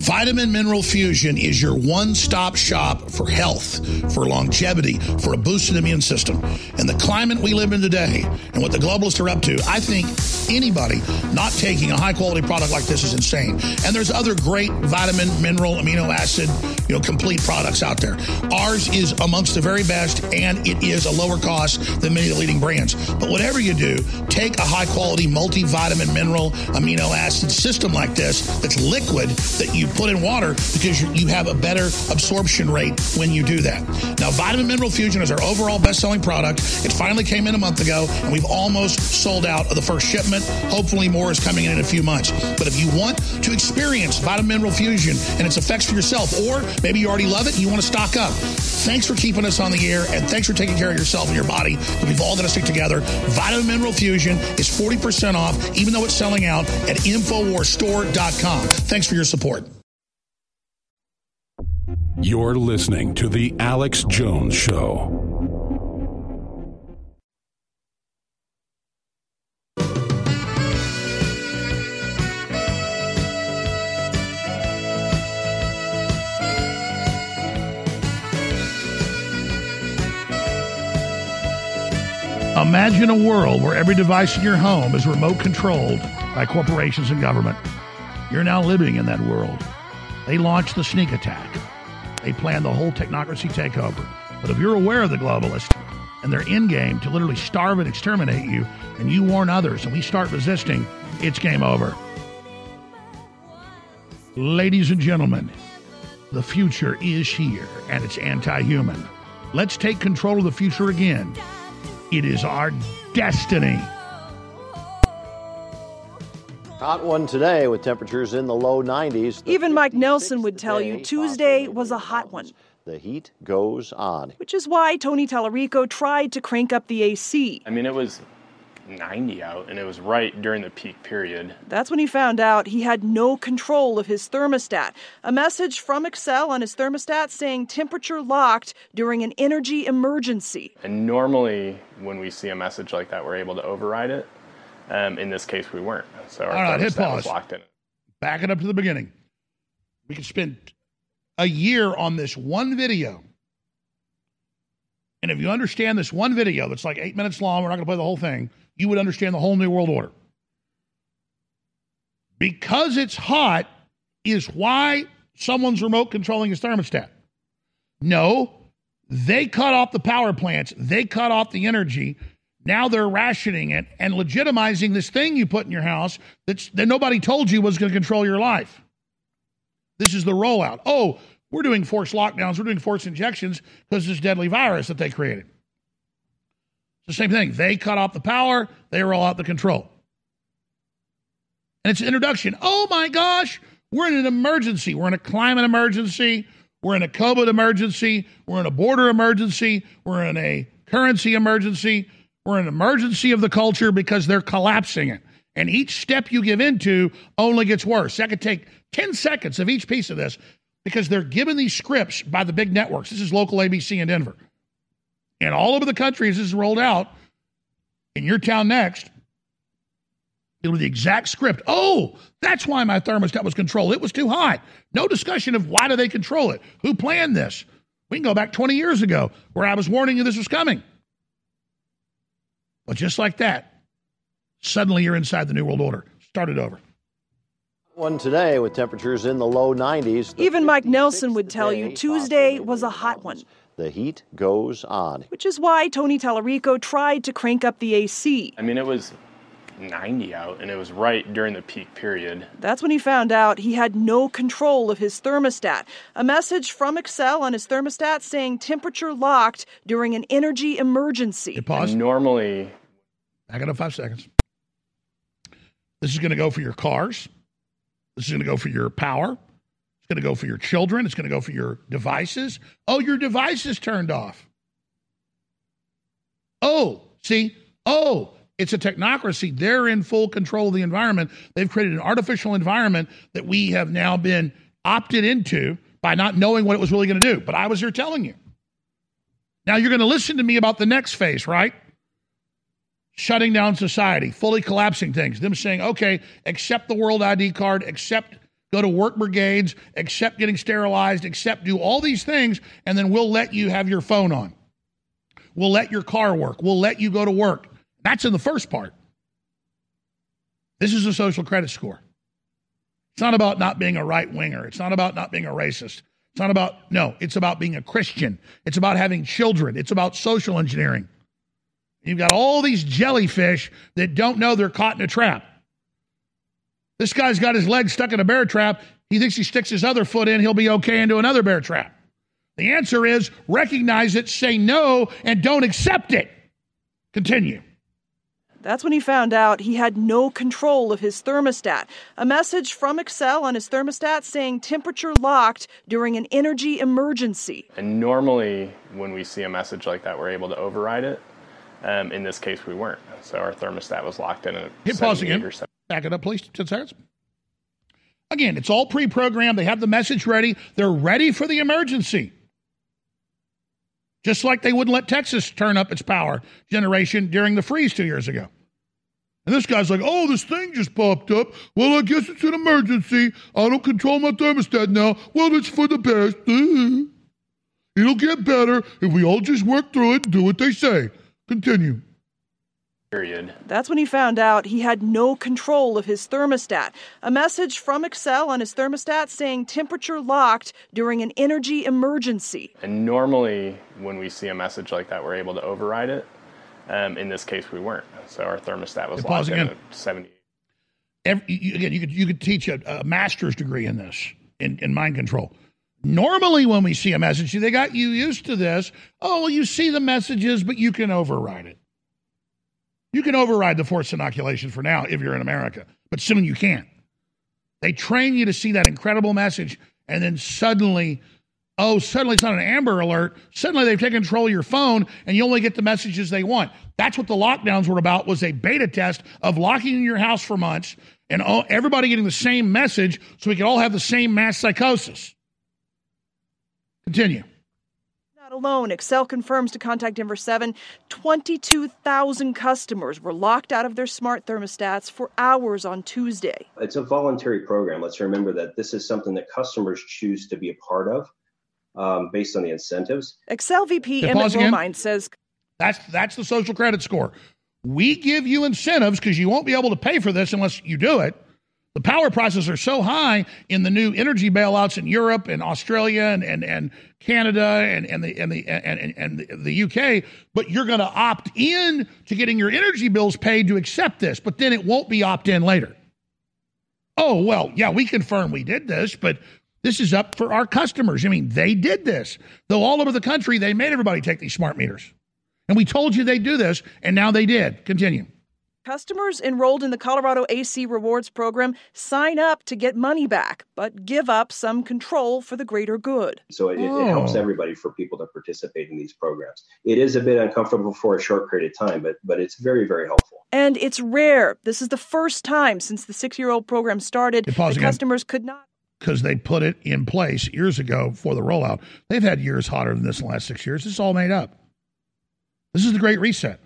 Vitamin Mineral Fusion is your one stop shop for health, for longevity, for a boosted immune system. And the climate we live in today and what the globalists are up to, I think anybody not taking a high quality product like this is insane. And there's other great vitamin, mineral, amino acid, you know, complete products out there. Ours is amongst the very best and it is a lower cost than many of the leading brands. But whatever you do, take a high quality multivitamin, mineral, amino acid system like this that's liquid that you put in water because you, you have a better absorption rate when you do that. Now, Vitamin Mineral Fusion is our overall best selling product. It finally came in a month ago, and we've almost sold out of the first shipment. Hopefully, more is coming in in a few months. But if you want to experience Vitamin Mineral Fusion and its effects for yourself, or maybe you already love it and you want to stock up, thanks for keeping us on the air and thanks for taking care of yourself and your body. We've all got to stick together. Vitamin Mineral Fusion is 40% off, even though it's selling out at InfoWarsStore.com. Thanks for your support. You're listening to The Alex Jones Show. Imagine a world where every device in your home is remote controlled by corporations and government. You're now living in that world. They launched the sneak attack they plan the whole technocracy takeover. But if you're aware of the globalists and their end game to literally starve and exterminate you, and you warn others and we start resisting, it's game over. Ladies and gentlemen, the future is here and it's anti human. Let's take control of the future again. It is our destiny. Hot one today with temperatures in the low 90s. The Even Mike Nelson would tell you Tuesday was a hot one, The heat goes on. which is why Tony Tallarico tried to crank up the AC. I mean, it was 90 out, and it was right during the peak period. That's when he found out he had no control of his thermostat. A message from Xcel on his thermostat saying temperature locked during an energy emergency. And normally, when we see a message like that, we're able to override it. Um, in this case, we weren't. So our All right, hit pause. locked in. Back it up to the beginning. We could spend a year on this one video. And if you understand this one video that's like eight minutes long, we're not going to play the whole thing, you would understand the whole New World Order. Because it's hot is why someone's remote controlling his thermostat. No, they cut off the power plants, they cut off the energy. Now they're rationing it and legitimizing this thing you put in your house that's, that nobody told you was going to control your life. This is the rollout. Oh, we're doing forced lockdowns, we're doing forced injections because this deadly virus that they created. It's the same thing. They cut off the power, they roll out the control. And it's an introduction. Oh my gosh, we're in an emergency. We're in a climate emergency. We're in a COVID emergency. We're in a border emergency. We're in a currency emergency. We're an emergency of the culture because they're collapsing it. And each step you give into only gets worse. That could take 10 seconds of each piece of this because they're given these scripts by the big networks. This is local ABC in Denver. And all over the country, as this is rolled out, in your town next, it'll be the exact script. Oh, that's why my thermostat was controlled. It was too hot. No discussion of why do they control it? Who planned this? We can go back 20 years ago where I was warning you this was coming. But just like that, suddenly you're inside the New World Order. Start it over. One today with temperatures in the low 90s. The Even Mike Nelson would tell you Tuesday was a hot one, The heat goes on. which is why Tony Tallarico tried to crank up the AC. I mean, it was 90 out, and it was right during the peak period. That's when he found out he had no control of his thermostat. A message from Xcel on his thermostat saying temperature locked during an energy emergency. Pause. And normally, I got up five seconds. This is going to go for your cars. This is going to go for your power. It's going to go for your children. It's going to go for your devices. Oh, your device is turned off. Oh, see? Oh, it's a technocracy. They're in full control of the environment. They've created an artificial environment that we have now been opted into by not knowing what it was really going to do. But I was here telling you. Now you're going to listen to me about the next phase, right? shutting down society, fully collapsing things, them saying, okay, accept the world ID card, accept go to work brigades, accept getting sterilized, accept do all these things, and then we'll let you have your phone on. We'll let your car work. We'll let you go to work. That's in the first part. This is a social credit score. It's not about not being a right winger. It's not about not being a racist. It's not about, no, it's about being a Christian. It's about having children. It's about social engineering. You've got all these jellyfish that don't know they're caught in a trap. This guy's got his leg stuck in a bear trap. He thinks he sticks his other foot in, he'll be okay into another bear trap. The answer is recognize it, say no, and don't accept it. Continue. That's when he found out he had no control of his thermostat. A message from Xcel on his thermostat saying temperature locked during an energy emergency. and normally when we see a message like that, we're able to override it. Um, in this case, we weren't. So our thermostat was locked in at Hit pause again. or Back it up, please. 10 seconds. Again, it's all pre programmed. They have the message ready. They're ready for the emergency. Just like they wouldn't let Texas turn up its power generation during the freeze two years ago. And this guy's like, oh, this thing just popped up. Well, I guess it's an emergency. I don't control my thermostat now. Well, it's for the best. It'll get better if we all just work through it and do what they say. Continue. Period. That's when he found out he had no control of his thermostat. A message from Xcel on his thermostat saying temperature locked during an energy emergency. And normally, when we see a message like that, we're able to override it. Um, in this case, we weren't. So our thermostat was locked again. at 70. Every, you, again, you could you could teach a, a master's degree in this in, in mind control. Normally, when we see a message, they got you used to this. Oh, well, you see the messages, but you can override it. You can override the forced inoculation for now if you're in America, but soon you can't. They train you to see that incredible message, and then suddenly, oh, suddenly it's not an Amber Alert. Suddenly they've taken control of your phone, and you only get the messages they want. That's what the lockdowns were about. Was a beta test of locking in your house for months, and all, everybody getting the same message, so we could all have the same mass psychosis. Continue. Not alone. Xcel confirms to Contact Denver 7 22,000 customers were locked out of their smart thermostats for hours on Tuesday. It's a voluntary program. Let's remember that this is something that customers choose to be a part of um, based on the incentives. Xcel VP Hey, Emmett pause again. Romine says That's that's the social credit score. We give you incentives because you won't be able to pay for this unless you do it. The power prices are so high in the new energy bailouts in Europe and Australia and, and, and Canada and, and the and the and, and, and the UK, but you're going to opt in to getting your energy bills paid to accept this, but then it won't be opt in later. Oh, well, yeah, we confirm we did this, but this is up for our customers. I mean, they did this. Though all over the country, they made everybody take these smart meters. And we told you they'd do this, and now they did. Continue. customers enrolled in the Colorado AC Rewards program sign up to get money back, but give up some control for the greater good. So it, it oh. helps Oh. everybody for people to participate in these programs. It is a bit uncomfortable for a short period of time, but but it's very very helpful. And it's rare. This is the first time since the six year old program started that customers could not. Because they put it in place years ago for the rollout. They've had years hotter than this in the last six years. This is all made up. This is the Great Reset.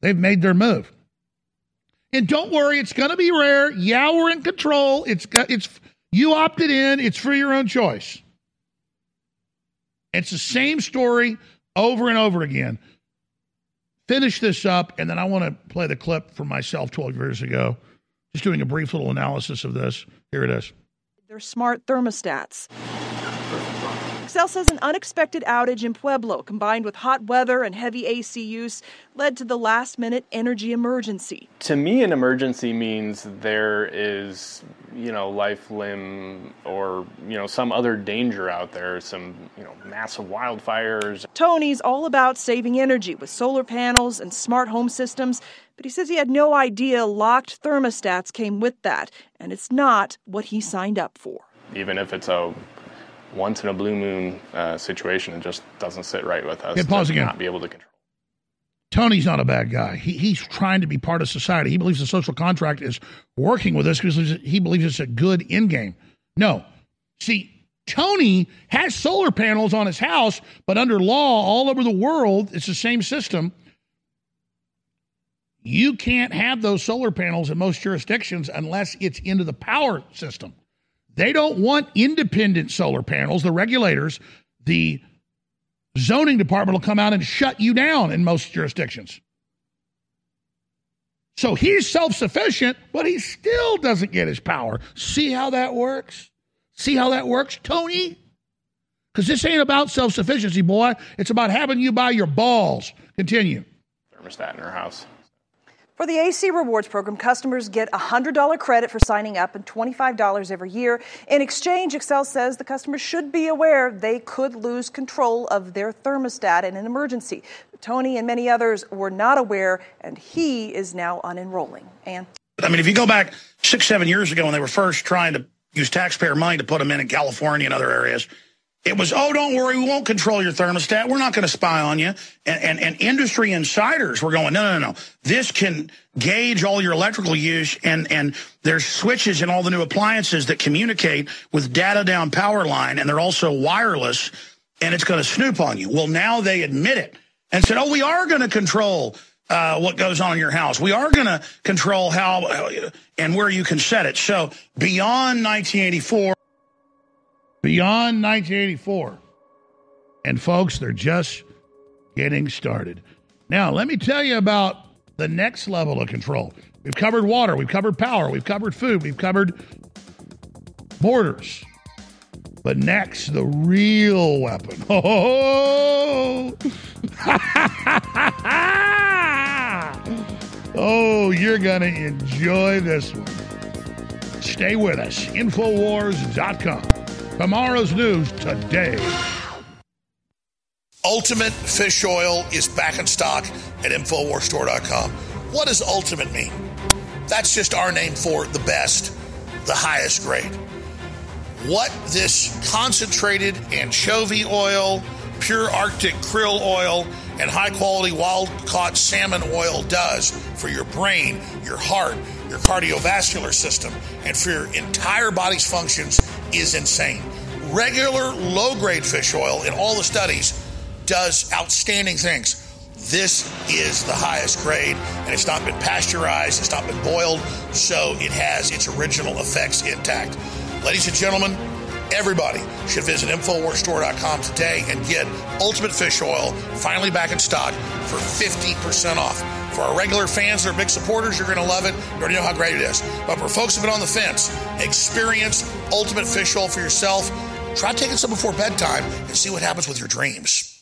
They've made their move. And don't worry, it's going to be rare. Yeah, we're in control. It's got- it's you opted in. It's for your own choice. It's the same story over and over again. Finish this up, and then I want to play the clip from myself 12 years ago. Just doing a brief little analysis of this. Here it is. Their smart thermostats. Xcel says an unexpected outage in Pueblo, combined with hot weather and heavy AC use, led to the last minute energy emergency. To me, an emergency means there is, you know, life, limb, or you know, some other danger out there. Some, you know, massive wildfires. Tony's all about saving energy with solar panels and smart home systems, but he says he had no idea locked thermostats came with that, and it's not what he signed up for. Even if it's a once in a blue moon uh, situation, it just doesn't sit right with us. Yeah, pause again. Not be able to control. Tony's not a bad guy. He, he's trying to be part of society. He believes the social contract is working with us because he believes it's a good end game. No. See, Tony has solar panels on his house, but under law all over the world, it's the same system. You can't have those solar panels in most jurisdictions unless it's into the power system. They don't want independent solar panels. The regulators, the zoning department will come out and shut you down in most jurisdictions. So he's self sufficient, but he still doesn't get his power. See how that works? See how that works, Tony? Because this ain't about self sufficiency, boy. It's about having you by your balls. Continue. Thermostat in her house. For the AC Rewards program, customers get a $100 credit for signing up and $25 every year. In exchange, Xcel says the customers should be aware they could lose control of their thermostat in an emergency. Tony and many others were not aware, and he is now unenrolling. And I mean, if you go back six, seven years ago when they were first trying to use taxpayer money to put them in in California and other areas, it was, oh, don't worry, we won't control your thermostat. We're not going to spy on you. And, and, and industry insiders were going, no, no, no, no. This can gauge all your electrical use, and, and there's switches in all the new appliances that communicate with data down power line, and they're also wireless, and it's going to snoop on you. Well, now they admit it and said, oh, we are going to control uh, what goes on in your house. We are going to control how uh, and where you can set it. So beyond 1984. Beyond 1984. And folks, they're just getting started. Now, let me tell you about the next level of control. We've covered water, we've covered power, we've covered food, we've covered borders. But next, the real weapon. Oh, oh you're going to enjoy this one. Stay with us. Infowars.com. Tomorrow's news today. Ultimate fish oil is back in stock at InfoWarsStore.com. What does ultimate mean? That's just our name for the best, the highest grade. What this concentrated anchovy oil, pure Arctic krill oil, and high quality wild caught salmon oil does for your brain, your heart, your cardiovascular system, and for your entire body's functions is insane. Regular low grade fish oil in all the studies does outstanding things. This is the highest grade, and it's not been pasteurized, it's not been boiled, so it has its original effects intact. Ladies and gentlemen, everybody should visit InfoWarsStore.com today and get Ultimate Fish Oil finally back in stock for 50% off. For our regular fans that are big supporters, you're going to love it. You already know how great it is. But for folks who've been on the fence, experience Ultimate Fish Oil for yourself. Try taking some before bedtime and see what happens with your dreams.